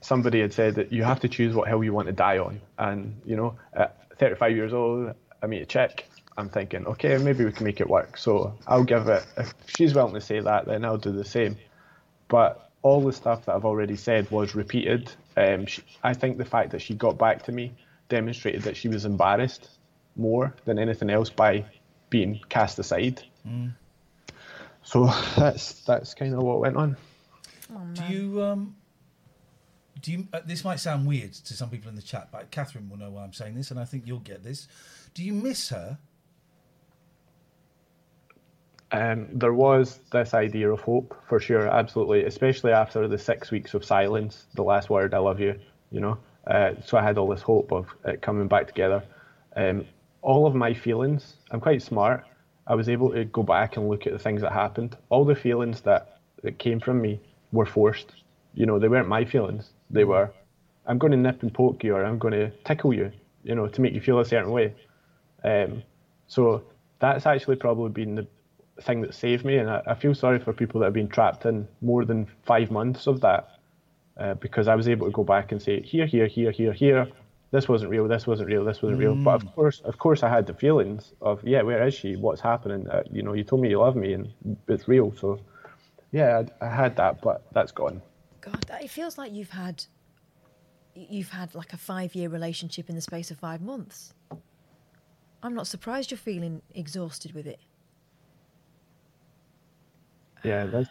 somebody had said that you have to choose what hill you want to die on. And you know, at 35 years old, I meet a chick. I'm thinking, okay, maybe we can make it work. So I'll give it. If she's willing to say that, then I'll do the same. But all the stuff that I've already said was repeated. Um, she, I think the fact that she got back to me demonstrated that she was embarrassed more than anything else by being cast aside. Mm. So that's that's kind of what went on. Do you um? Do you? Uh, this might sound weird to some people in the chat, but Katherine will know why I'm saying this, and I think you'll get this. Do you miss her? Um, there was this idea of hope for sure, absolutely, especially after the six weeks of silence, the last word, I love you, you know. Uh, so I had all this hope of it coming back together. Um, all of my feelings, I'm quite smart. I was able to go back and look at the things that happened. All the feelings that, that came from me were forced. You know, they weren't my feelings. They were, I'm going to nip and poke you or I'm going to tickle you, you know, to make you feel a certain way. Um, so that's actually probably been the thing that saved me. And I, I feel sorry for people that have been trapped in more than five months of that uh, because I was able to go back and say, here, here, here, here, here. This wasn't real. This wasn't real. This wasn't real. But of course, of course, I had the feelings of, yeah, where is she? What's happening? Uh, you know, you told me you love me, and it's real. So, yeah, I, I had that, but that's gone. God, that- it feels like you've had you've had like a five-year relationship in the space of five months. I'm not surprised you're feeling exhausted with it. Yeah, this,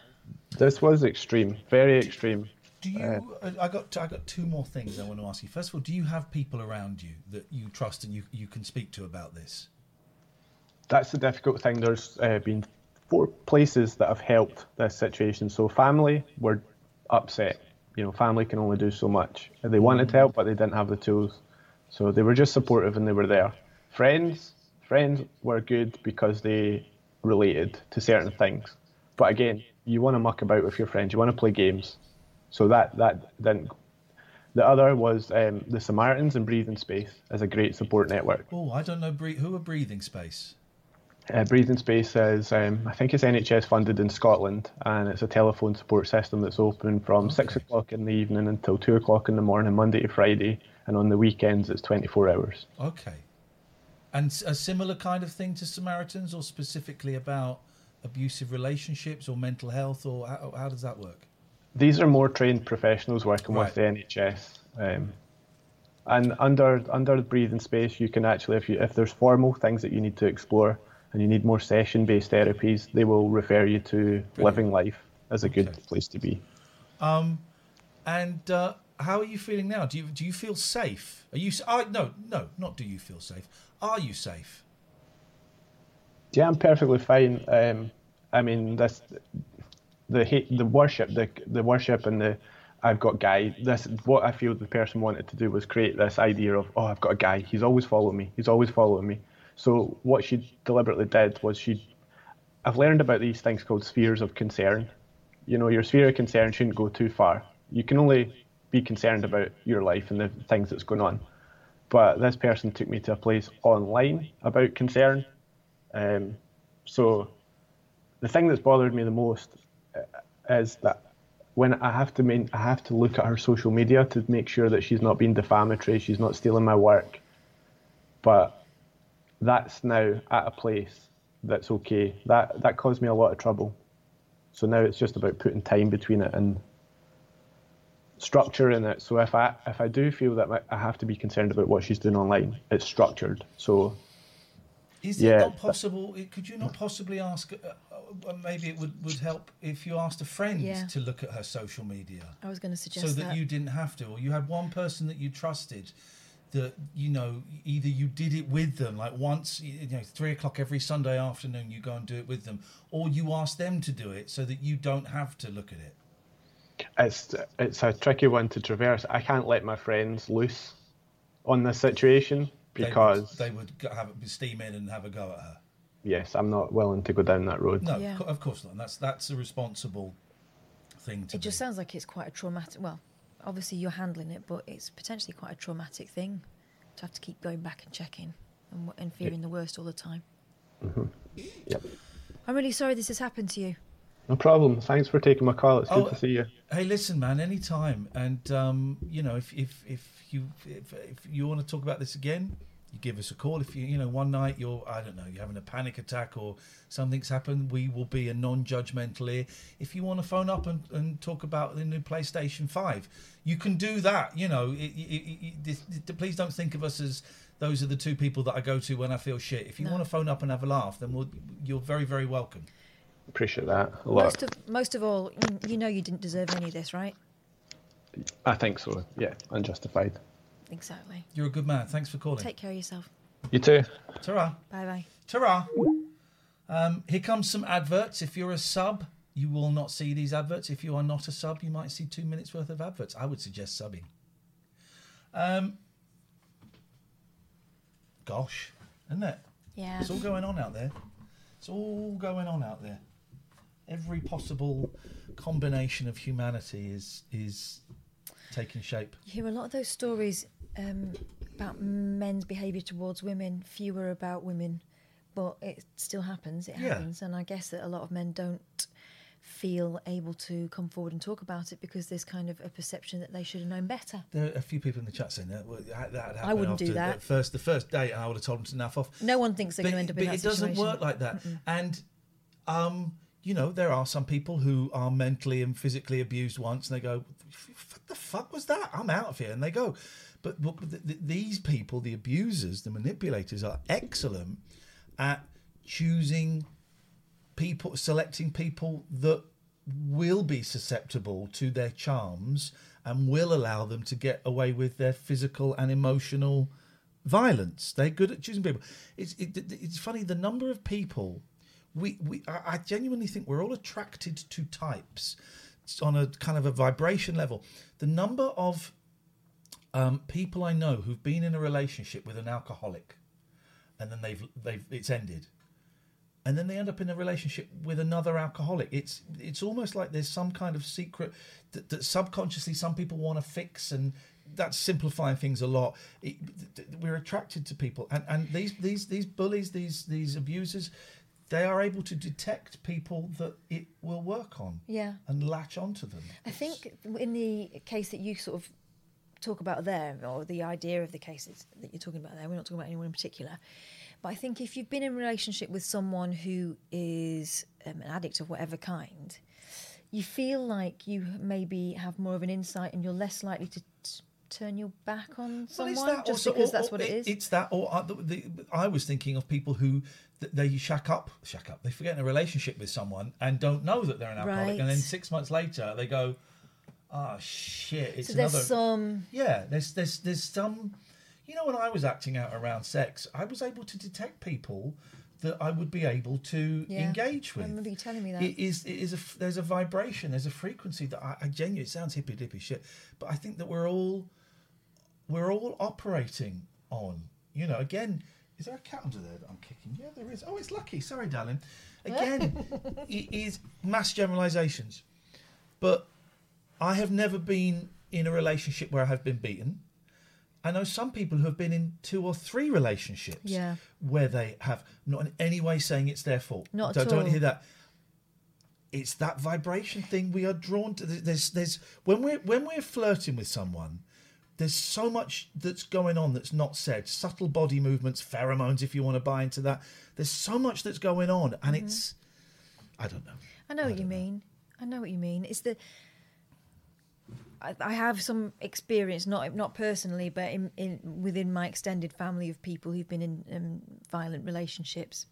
this was extreme, very extreme. Do you? Uh, I got. I got two more things I want to ask you. First of all, do you have people around you that you trust and you you can speak to about this? that's the difficult thing. There's uh, been four places that have helped this situation. So family were upset. You know, family can only do so much. They wanted to help, but they didn't have the tools. So they were just supportive and they were there. Friends, friends were good because they related to certain things. But again, you want to muck about with your friends. You want to play games. So that that didn't. The other was um, the Samaritans and Breathing Space as a great support network. Oh, I don't know. Bre- who are Breathing Space? Uh, Breathing Space is, um, I think it's NHS funded in Scotland, and it's a telephone support system that's open from six o'clock in the evening until two o'clock in the morning, Monday to Friday, and on the weekends it's 24 hours. Okay. And a similar kind of thing to Samaritans, or specifically about abusive relationships or mental health, or how, how does that work? These are more trained professionals working with the NHS. Um, and under under the breathing space, you can actually, if you if there's formal things that you need to explore and you need more session-based therapies, they will refer you to Living Life as a good place to be. Um, and uh, how are you feeling now? Do you do you feel safe? Are you? Uh, no, no, not do you feel safe? Are you safe? Yeah, I'm perfectly fine. Um, I mean, this the hate, the worship, the the worship, and the I've got guy. This what I feel the person wanted to do was create this idea of oh, I've got a guy. He's always following me. He's always following me. So what she deliberately did was she. I've learned about these things called spheres of concern. You know, your sphere of concern shouldn't go too far. You can only be concerned about your life and the things that's going on. But this person took me to a place online about concern. Um, so the thing that's bothered me the most uh, is that when I have to main, I have to look at her social media to make sure that she's not being defamatory, she's not stealing my work. But that's now at a place that's okay. That that caused me a lot of trouble. So now it's just about putting time between it and structure in it. So if I if I do feel that I have to be concerned about what she's doing online, it's structured. So Is yeah, it not possible? Could you not possibly ask? Uh, uh, maybe it would, would help if you asked a friend Yeah. to look at her social media. I was going to suggest so that, that. you didn't have to, or you had one person that you trusted. That you know, either you did it with them, like once, you know, three o'clock every Sunday afternoon, you go and do it with them, or you ask them to do it so that you don't have to look at it. it's it's a tricky one to traverse. I can't let my friends loose on this situation They would- because they would, go- have steam in and have a go at her. yes, I'm not willing to go down that road. No, Yeah. of course not. And that's that's a responsible thing to It just sounds like it's quite a traumatic. Well, obviously you're handling it, but it's potentially quite a traumatic thing to have to keep going back and checking and, and fearing the worst all the time. Mhm. Yep. I'm really sorry this has happened to you. No problem. Thanks for taking my call. It's good Oh, to see you. Hey, listen, man. Anytime, and um, you know, if if if you if, if you want to talk about this again, you give us a call. If you you know one night you're I don't know you're having a panic attack or something's happened, we will be a non-judgmental ear. If you want to phone up and, and talk about the new PlayStation Five, you can do that. You know, it, it, it, it, this- this- please don't think of us as those are the two people that I go to when I feel shit. If you No. want to phone up and have a laugh, then we'll, you're very very welcome. Appreciate that a lot. Most of most of all, you- you know you didn't deserve any of this, right? I think so. Yeah, unjustified. Exactly. You're a good man. Thanks for calling. Take care of yourself. You too. Ta-ra. Bye bye. Ta-ra. Um, here comes some adverts. If you're a sub, you will not see these adverts. If you are not a sub, you might see two minutes worth of adverts. I would suggest subbing. Um, gosh, isn't it? Yeah. It's all going on out there. It's all going on out there. Every possible combination of humanity is is taking shape. You hear a lot of those stories um, about men's behaviour towards women, fewer about women, but it still happens. It Yeah. happens, and I guess that a lot of men don't feel able to come forward and talk about it because there's kind of a perception that they should have known better. There are a few people in the chat saying that, well, that, that I wouldn't do that. The first, the first date, and I would have told them to naff off. No one thinks they're going to end up but in that it doesn't work like that. Mm-mm. And um, you know, there are some people who are mentally and physically abused once, and they go, "What the fuck was that? I'm out of here," and they go. But, but th- th- these people, the abusers, the manipulators, are excellent at choosing people, selecting people that will be susceptible to their charms and will allow them to get away with their physical and emotional violence. They're good at choosing people. It's it, it's funny the number of people we we I genuinely think we're all attracted to types on a kind of a vibration level. The number of um, people I know who've been in a relationship with an alcoholic, and then they've they've it's ended, and then they end up in a relationship with another alcoholic. It's it's almost like there's some kind of secret that, that subconsciously some people want to fix, and that's simplifying things a lot. It, we're attracted to people, and and these these these bullies, these these abusers. They are able to detect people that it will work on, Yeah. and latch onto them. I think in the case that you sort of talk about there, or the idea of the cases that you're talking about there, we're not talking about anyone in particular. But I think if you've been in a relationship with someone who is um, an addict of whatever kind, you feel like you maybe have more of an insight and you're less likely to turn your back on someone that just also- because or- that's or what it is. It's that, or uh, the, the, I was thinking of people who th- they shack up, shack up. They forget in a relationship with someone and don't know that they're an alcoholic, and then six months later they go, "Ah, shit!" It's so there's another. some Yeah, there's there's there's some. You know, when I was acting out around sex, I was able to detect people that I would be able to Yeah, engage I with. remember you telling me that. It is. It is a. There's a vibration. There's a frequency that I, I genuinely. It sounds hippy dippy shit, but I think that we're all we're all operating on. You know, again, is there a cat under there that I'm kicking? Yeah, there is. Oh, it's lucky. Sorry, darling. Again, it is mass generalizations. But I have never been in a relationship where I have been beaten. I know some people who have been in two or three relationships Yeah. where they have not in any way saying it's their fault. Not don't, at don't hear that. It's that vibration thing we are drawn to. There's there's when we're when we're flirting with someone, there's so much that's going on that's not said. Subtle body movements, pheromones, if you want to buy into that. There's so much that's going on, and Mhm. it's I don't know. I know what you mean. I know what you mean. It's the I, I have some experience, not not personally, but in, in within my extended family of people who've been in um, violent relationships.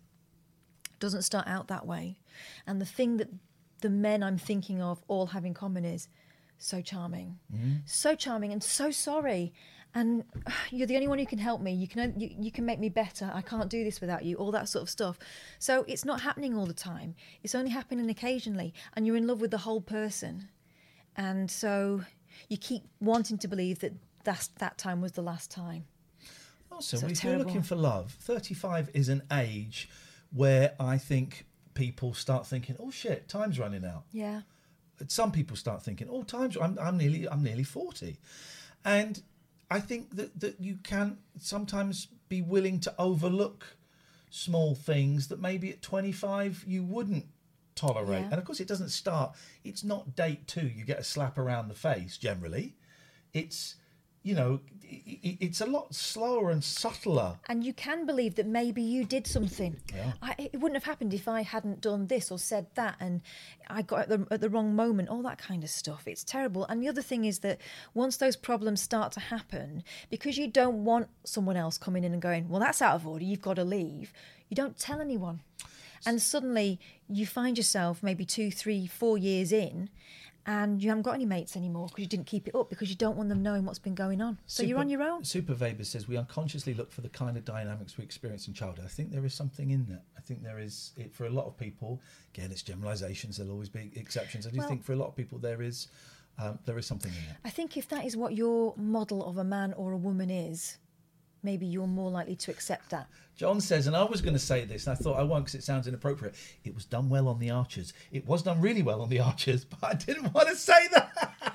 Doesn't start out that way, and the thing that the men I'm thinking of all have in common is so charming, mm-hmm. so charming, and so sorry. And you're the only one who can help me. You can you, you can make me better. I can't do this without you. All that sort of stuff. So it's not happening all the time. It's only happening occasionally, and you're in love with the whole person and so you keep wanting to believe that that's, that time was the last time. Also, So if you're looking for love, 35 is an age where I think people start thinking, "Oh shit, time's running out." Yeah. Some people start thinking, "Oh, time's I'm, I'm nearly I'm nearly 40," and I think that that you can sometimes be willing to overlook small things that maybe at 25 you wouldn't tolerate. Yeah. And of course, it doesn't start. It's not date two. You get a slap around the face generally. It's you know, it's a lot slower and subtler. And you can believe that maybe you did something. Yeah. I, it wouldn't have happened if I hadn't done this or said that, and I got at the, at the wrong moment, all that kind of stuff. It's terrible. And the other thing is that once those problems start to happen, because you don't want someone else coming in and going, well, that's out of order, you've got to leave, you don't tell anyone. And suddenly you find yourself maybe two, three, four years in, and you haven't got any mates anymore because you didn't keep it up because you don't want them knowing what's been going on. So you're on your own. Super Weber says we unconsciously look for the kind of dynamics we experience in childhood. I think there is something in that. I think there is it for a lot of people. Again, it's generalisations. There'll always be exceptions. I do Well- think for a lot of people there is um, there is something in that. I think if that is what your model of a man or a woman is, maybe you're more likely to accept that. John says, and I was going to say this, and I thought I won't because it sounds inappropriate. It was done well on the Archers. It was done really well on the Archers, but I didn't want to say that.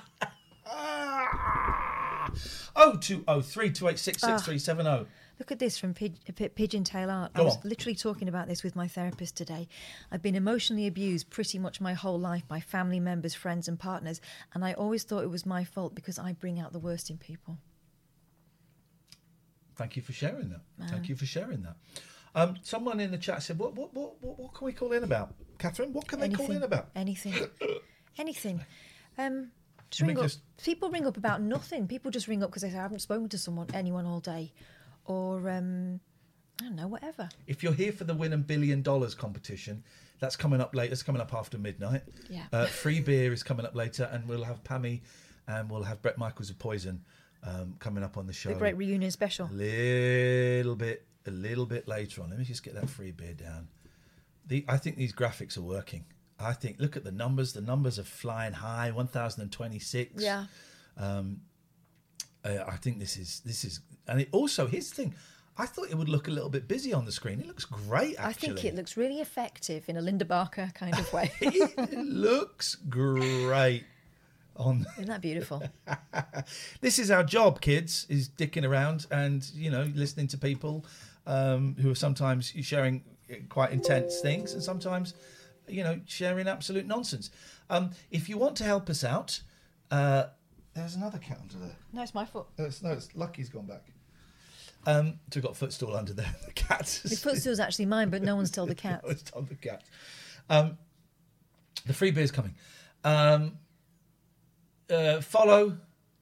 Oh two oh three two eight six six three seven oh. Look at this from Pig- uh, P- Pigeon Tail Art. I was on. literally talking about this with my therapist today. I've been emotionally abused pretty much my whole life by family members, friends, and partners, and I always thought it was my fault because I bring out the worst in people. Thank you for sharing that. Thank you for sharing that. Um, someone in the chat said, "What, what, what, what, what can we call in about, Katherine? What can they call in about?" Anything. Anything. Um, ring up. just- People ring up about nothing. People just ring up because they say, I haven't spoken to someone, anyone all day. Or, um, I don't know, whatever. If you're here for the win a billion dollars competition, that's coming up later. It's coming up after midnight. Yeah. Uh, free beer is coming up later, and we'll have Pammy and we'll have Bret Michaels of Poison um, coming up on the show. The great reunion special. A little bit, a little bit later on. Let me just get that free beer down. The I think these graphics are working. I think look at the numbers. The numbers are flying high. One thousand and twenty-six. Yeah. Um, uh, I think this is this is, and it also here's the thing. I thought it would look a little bit busy on the screen. It looks great. Actually, I think it looks really effective in a Linda Barker kind of way. it looks great on Isn't that beautiful? this is our job, kids, is dicking around and you know listening to people um, who are sometimes sharing quite intense things and sometimes you know sharing absolute nonsense. Um, if you want to help us out, uh, there's another cat under there. No, it's my foot. No, it's, no, it's Lucky's gone back. Um, so we've got a footstool under there. The cat. The footstool's actually mine, but no one's told the cat. No one's told the cat. Um, the free beer's coming. Um, uh, follow,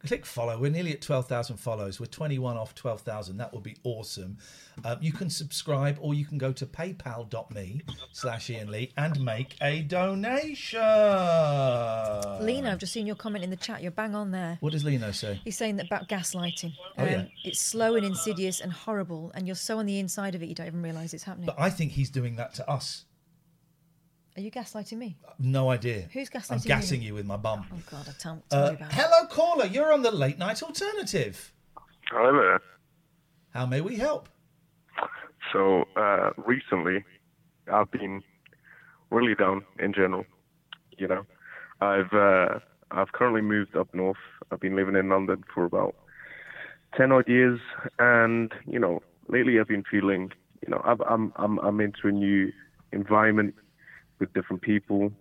click follow. We're nearly at 12,000 follows. We're 21 off 12,000. That would be awesome. Um, you can subscribe or you can go to paypal.me slash Iain Lee and make a donation. Lino, I've just seen your comment in the chat. You're bang on there. What does Lino say? He's saying that about gaslighting. Oh, yeah. It's slow and insidious and horrible, and you're so on the inside of it you don't even realise it's happening. But I think he's doing that to us. Are you gaslighting me? No idea. Who's gaslighting I'm gaslighting you? gassing you with my bum. Oh God, I can't tell Uh, you about it. hello, caller. You're on the late night alternative. Hi there. How may we help? So uh, recently, I've been really down in general. You know, I've uh, I've currently moved up north. I've been living in London for about ten odd years, and you know, lately I've been feeling, you know, I've, I'm I'm I'm into a new environment with different people,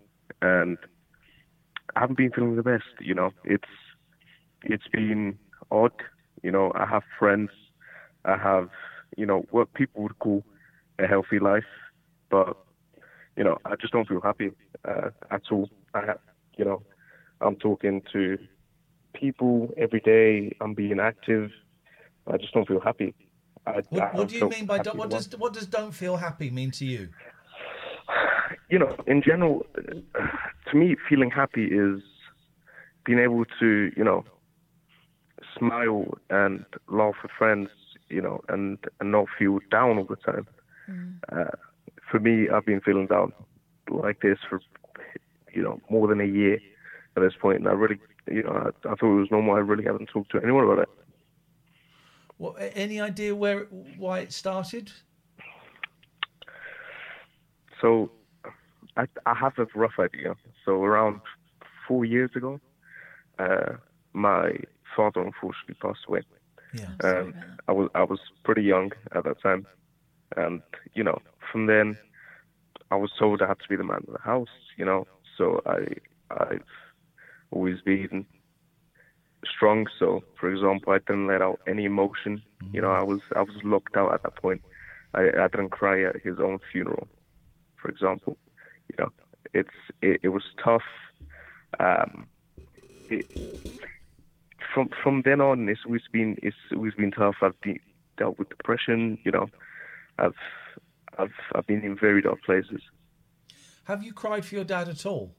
and I haven't been feeling the best. You know, it's it's been odd. You know, I have friends, I have, you know, what people would call a healthy life, but you know, I just don't feel happy uh, at all. I, you know, I'm talking to people every day. I'm being active. I just don't feel happy. I, What, I what do you mean by don't, what does what does don't feel happy mean to you? You know, in general, uh, to me, feeling happy is being able to, you know, smile and laugh with friends, you know, and, and not feel down all the time. Uh, for me, I've been feeling down like this for, you know, more than a year at this point, and I really, you know, I, I thought it was normal. I really haven't talked to anyone about it. What, any idea where why it started? So I, I have a rough idea. So around four years ago, uh, my father unfortunately passed away. Yeah. Um, I was I was pretty young at that time, and you know from then I was told I had to be the man of the house. You know, so I I've always been strong. So for example, I didn't let out any emotion. You know, I was I was locked out at that point. I, I didn't cry at his own funeral, for example. You know, it's it, it was tough. Um, it, from from then on, it's always been it's always been tough. I've been, dealt with depression. You know, I've I've I've been in very dark places. Have you cried for your dad at all?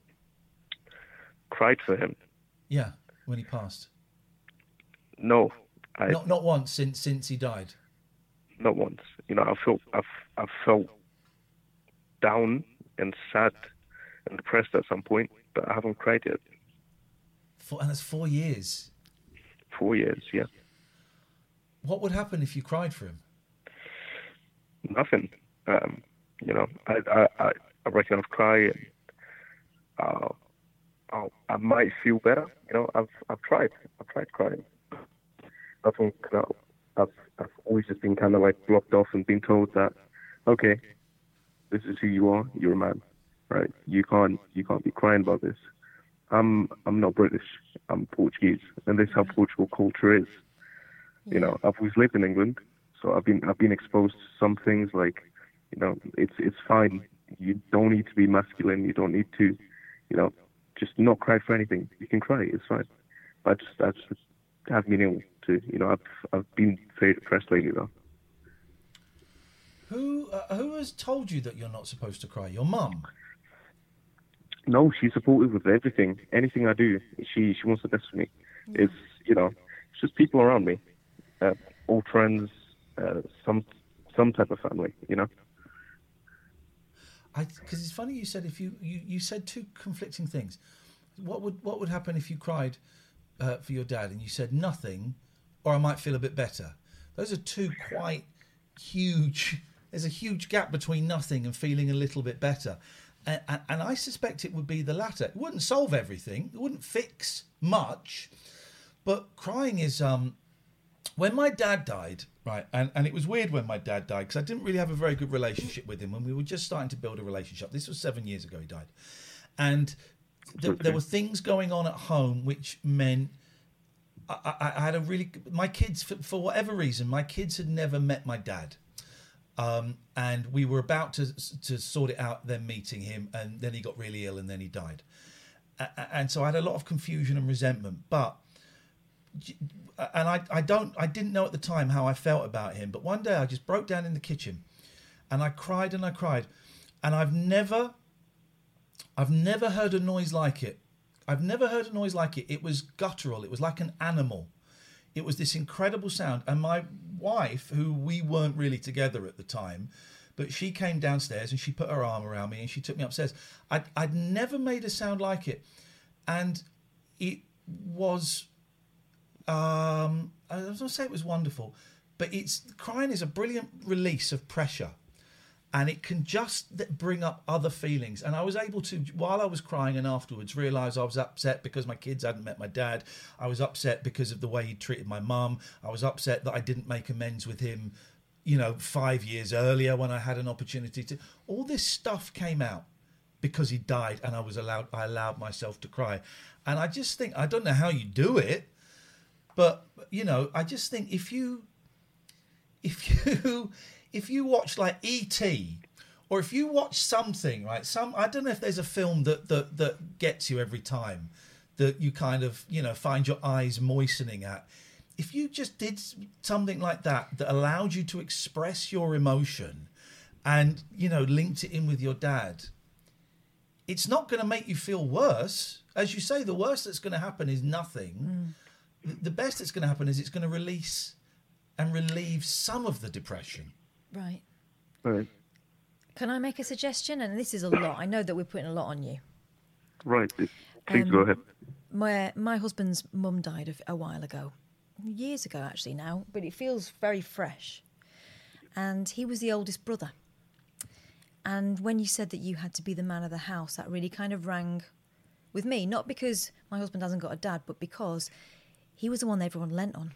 Cried for him. Yeah, when he passed. No, I Not not once since since he died. not once. You know, I felt I've I've felt down and sad and depressed at some point, but I haven't cried yet. Four, and that's four years. Four years, yeah, What would happen if you cried for him? nothing. Um, you know, I I I, I reckon I've cried. And, uh, I'll, I might feel better. You know, I've I've tried. I've tried crying. I think you know, I've I've always just been kind of like blocked off and been told that, okay, this is who you are. You're a man, right? You can't you can't be crying about this. I'm I'm not British. I'm Portuguese, and this is how mm. Portugal culture is. You know, I've always lived in England, so I've been I've been exposed to some things like, you know, it's it's fine. You don't need to be masculine. You don't need to, you know, just not cry for anything. You can cry. It's fine. I just I just haven't been able to. You know, I've I've been very depressed lately though. Who uh, who has told you that you're not supposed to cry? Your mum. No, she's supportive with everything. Anything I do, she she wants the best for me. It's you know, it's just people around me, uh, all friends, uh, some some type of family. You know. Because it's funny you said if you, you you said two conflicting things. What would what would happen if you cried uh, for your dad and you said nothing, or I might feel a bit better. Those are two quite huge. There's a huge gap between nothing and feeling a little bit better, and, and, and I suspect it would be the latter. It wouldn't solve everything. It wouldn't fix much, but crying is um when my dad died, right, and, and it was weird when my dad died because I didn't really have a very good relationship with him when we were just starting to build a relationship. This was seven years ago he died. And th- there were things going on at home which meant I, I, I had a really, my kids, for, for whatever reason, my kids had never met my dad. Um, and we were about to, to sort it out, then meeting him, and then he got really ill and then he died. And so I had a lot of confusion and resentment. But and I, I don't I didn't know at the time how I felt about him, but one day I just broke down in the kitchen and I cried and I cried. And I've never I've never heard a noise like it. I've never heard a noise like it. It was guttural, it was like an animal. It was this incredible sound. And my wife, who we weren't really together at the time, but she came downstairs and she put her arm around me and she took me upstairs. I'd, I'd never made a sound like it. And it was um, I was going to say it was wonderful, but it's crying is a brilliant release of pressure, and it can just bring up other feelings. And I was able to, while I was crying and afterwards, realise I was upset because my kids hadn't met my dad. I was upset because of the way he treated my mum. I was upset that I didn't make amends with him, you know, five years earlier when I had an opportunity to. All this stuff came out because he died, and I was allowed. I allowed myself to cry, and I just think I don't know how you do it. But you know, I just think if you if you if you watch like E.T. or if you watch something, right? Some I don't know if there's a film that that that gets you every time that you kind of you know find your eyes moistening at. If you just did something like that that allowed you to express your emotion, and you know linked it in with your dad, it's not going to make you feel worse. As you say, the worst that's going to happen is nothing. Mm. The- The best that's going to happen is it's going to release and relieve some of the depression. Right. Right. Can I make a suggestion? And this is a lot. I know that we're putting a lot on you. Right. Please Um, go ahead. My my husband's mum died a, a while ago, years ago actually now, but it feels very fresh. And he was the oldest brother. And when you said that you had to be the man of the house, that really kind of rang with me. Not because my husband hasn't got a dad, but because he was the one everyone lent on.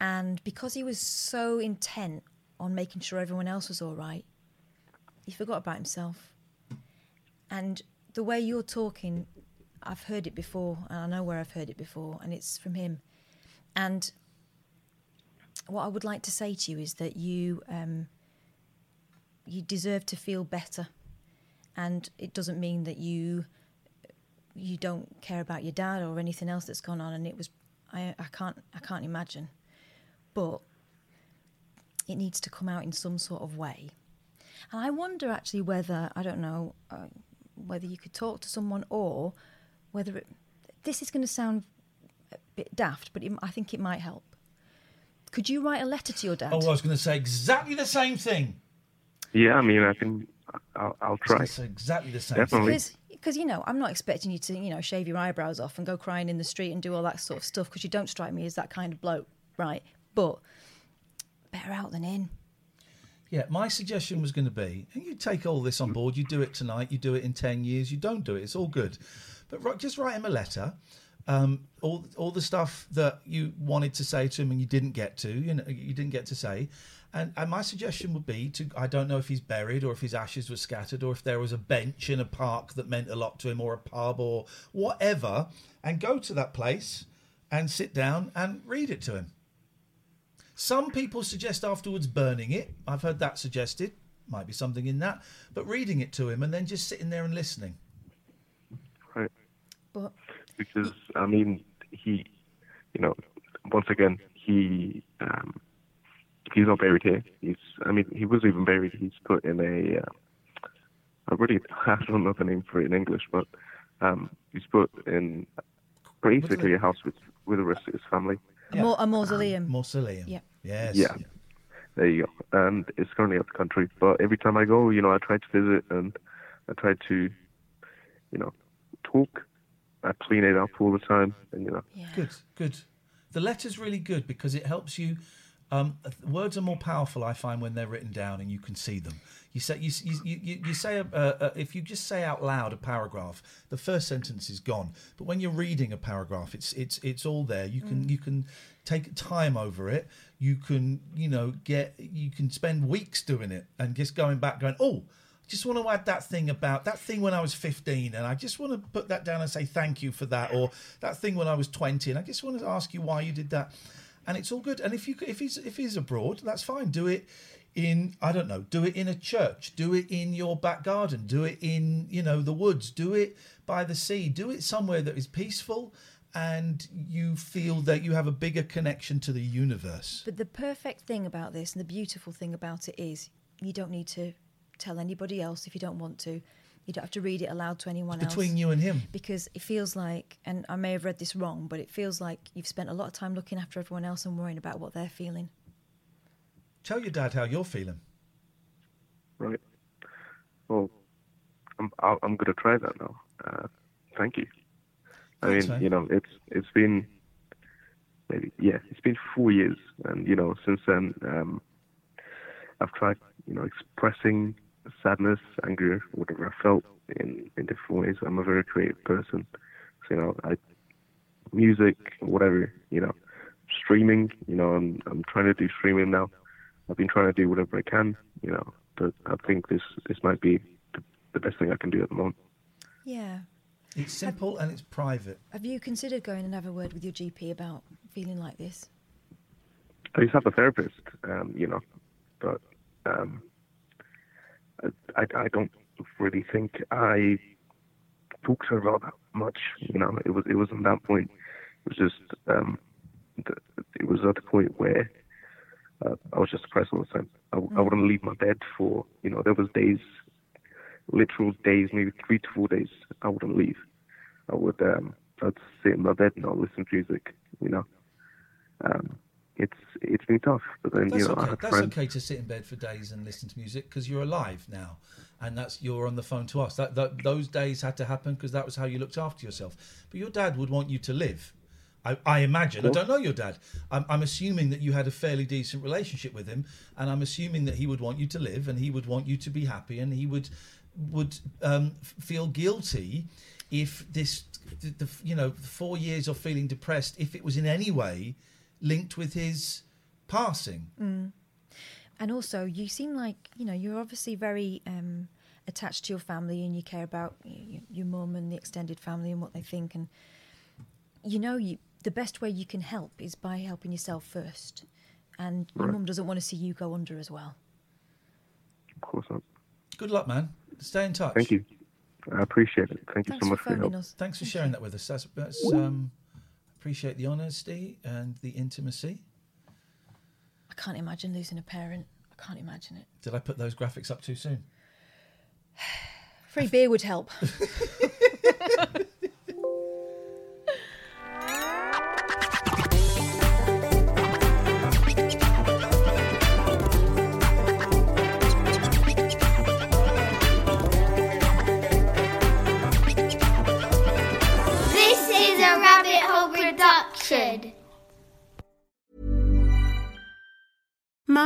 And because he was so intent on making sure everyone else was all right, he forgot about himself. And the way you're talking, I've heard it before, and I know where I've heard it before, and it's from him. And what I would like to say to you is that you um, you deserve to feel better, and it doesn't mean that you you don't care about your dad or anything else that's gone on. And it was I, I can't I can't imagine, but it needs to come out in some sort of way. And I wonder actually whether I don't know uh, whether you could talk to someone or whether it, this is going to sound a bit daft, but it, I think it might help. Could you write a letter to your dad? Oh, I was going to say exactly the same thing. Yeah, I mean, I can. I'll, I'll try. gonna exactly the same. Definitely. Because, because you know, I'm not expecting you to, you know, shave your eyebrows off and go crying in the street and do all that sort of stuff because you don't strike me as that kind of bloke, right? But better out than in. Yeah, my suggestion was going to be, and you take all this on board. You do it tonight. You do it in ten years. You don't do it. It's all good, but just write him a letter. Um, all all the stuff that you wanted to say to him and you didn't get to, you know, you didn't get to say. And, and my suggestion would be to I don't know if he's buried or if his ashes were scattered or if there was a bench in a park that meant a lot to him or a pub or whatever, and go to that place and sit down and read it to him. Some people suggest afterwards burning it. I've heard that suggested. Might be something in that. But reading it to him and then just sitting there and listening. Right. But Because I mean, he, you know, once again, he, um, he's not buried here. He's, I mean, he was even buried. He's put in a, uh, I really, I don't know the name for it in English, but um, he's put in basically a house with with the rest of his family. A, mau- a mausoleum. Mausoleum. Yeah. Yes. Yeah. There you go. And it's currently out the country. But every time I go, you know, I try to visit and I try to, you know, talk. I clean it up all the time, and you know. Yeah. Good, good. The letter's really good because it helps you. Um, words are more powerful, I find, when they're written down and you can see them. You say you you, you, you say a, a, a, if you just say out loud a paragraph, the first sentence is gone. But when you're reading a paragraph, it's it's it's all there. You can Mm. you can take time over it. You can you know get you can spend weeks doing it and just going back, going oh. I just want to add that thing about that thing when I was 15, and I just want to put that down and say thank you for that, or that thing when I was 20, and I just want to ask you why you did that, and it's all good. And if you if he's if he's abroad, that's fine. Do it in I don't know. Do it in a church. Do it in your back garden. Do it in you know the woods. Do it by the sea. Do it somewhere that is peaceful, and you feel that you have a bigger connection to the universe. But the perfect thing about this and the beautiful thing about it is you don't need to tell anybody else if you don't want to. You don't have to read it aloud to anyone else. between you and him. Because it feels like, and I may have read this wrong, but it feels like you've spent a lot of time looking after everyone else and worrying about what they're feeling. Tell your dad how you're feeling. Right. Well, I'm I'll- I'm gonna try that now. Uh, thank you. I Thanks, mean, man. you know, it's it's been maybe yeah, it's been four years, and you know, since then, um, I've tried, you know, expressing sadness, anger, whatever I felt in in different ways. I'm a very creative person, so you know, I music, whatever, you know, streaming. You know, I'm I'm trying to do streaming now. I've been trying to do whatever I can, you know, but I think this this might be the, the best thing I can do at the moment. Yeah. It's simple and it's private. Have you considered going and have a word with your GP about feeling like this? I used to have a therapist, um, you know, but um, I, I, don't really think I talk to her about that. much. You know, it was it wasn't that point. It was just um, it was at the point where uh, I was just depressed all the time. I, I wouldn't leave my bed for you know there was days, literal days, maybe three to four days. I wouldn't leave. I would um, I'd sit in my bed and I'd listen to music. You know, um, it's it's been tough. But then That's you know I okay. had That's friends. okay to sit in bed for days and listen to music because you're alive now, and that's you're on the phone to us. That, that those days had to happen because that was how you looked after yourself. But your dad would want you to live. I, I imagine. I don't know your dad. I'm, I'm assuming that you had a fairly decent relationship with him, and I'm assuming that he would want you to live, and he would want you to be happy, and he would would um, feel guilty if this, the, the you know, four years of feeling depressed, if it was in any way linked with his passing. Mm. And also, you seem like you know you're obviously very um, attached to your family, and you care about y- your mum and the extended family and what they think. And you know, you the best way you can help is by helping yourself first. And your Right. mum doesn't want to see you go under as well. Of course not. Good luck, man. Stay in touch. Thank you. I appreciate it. Thank you Thanks so much for your help. us. Thanks for sharing that with us. That's, that's um, appreciate the honesty and the intimacy. I can't imagine losing a parent. I can't imagine it. Did I put those graphics up too soon? Free beer would help.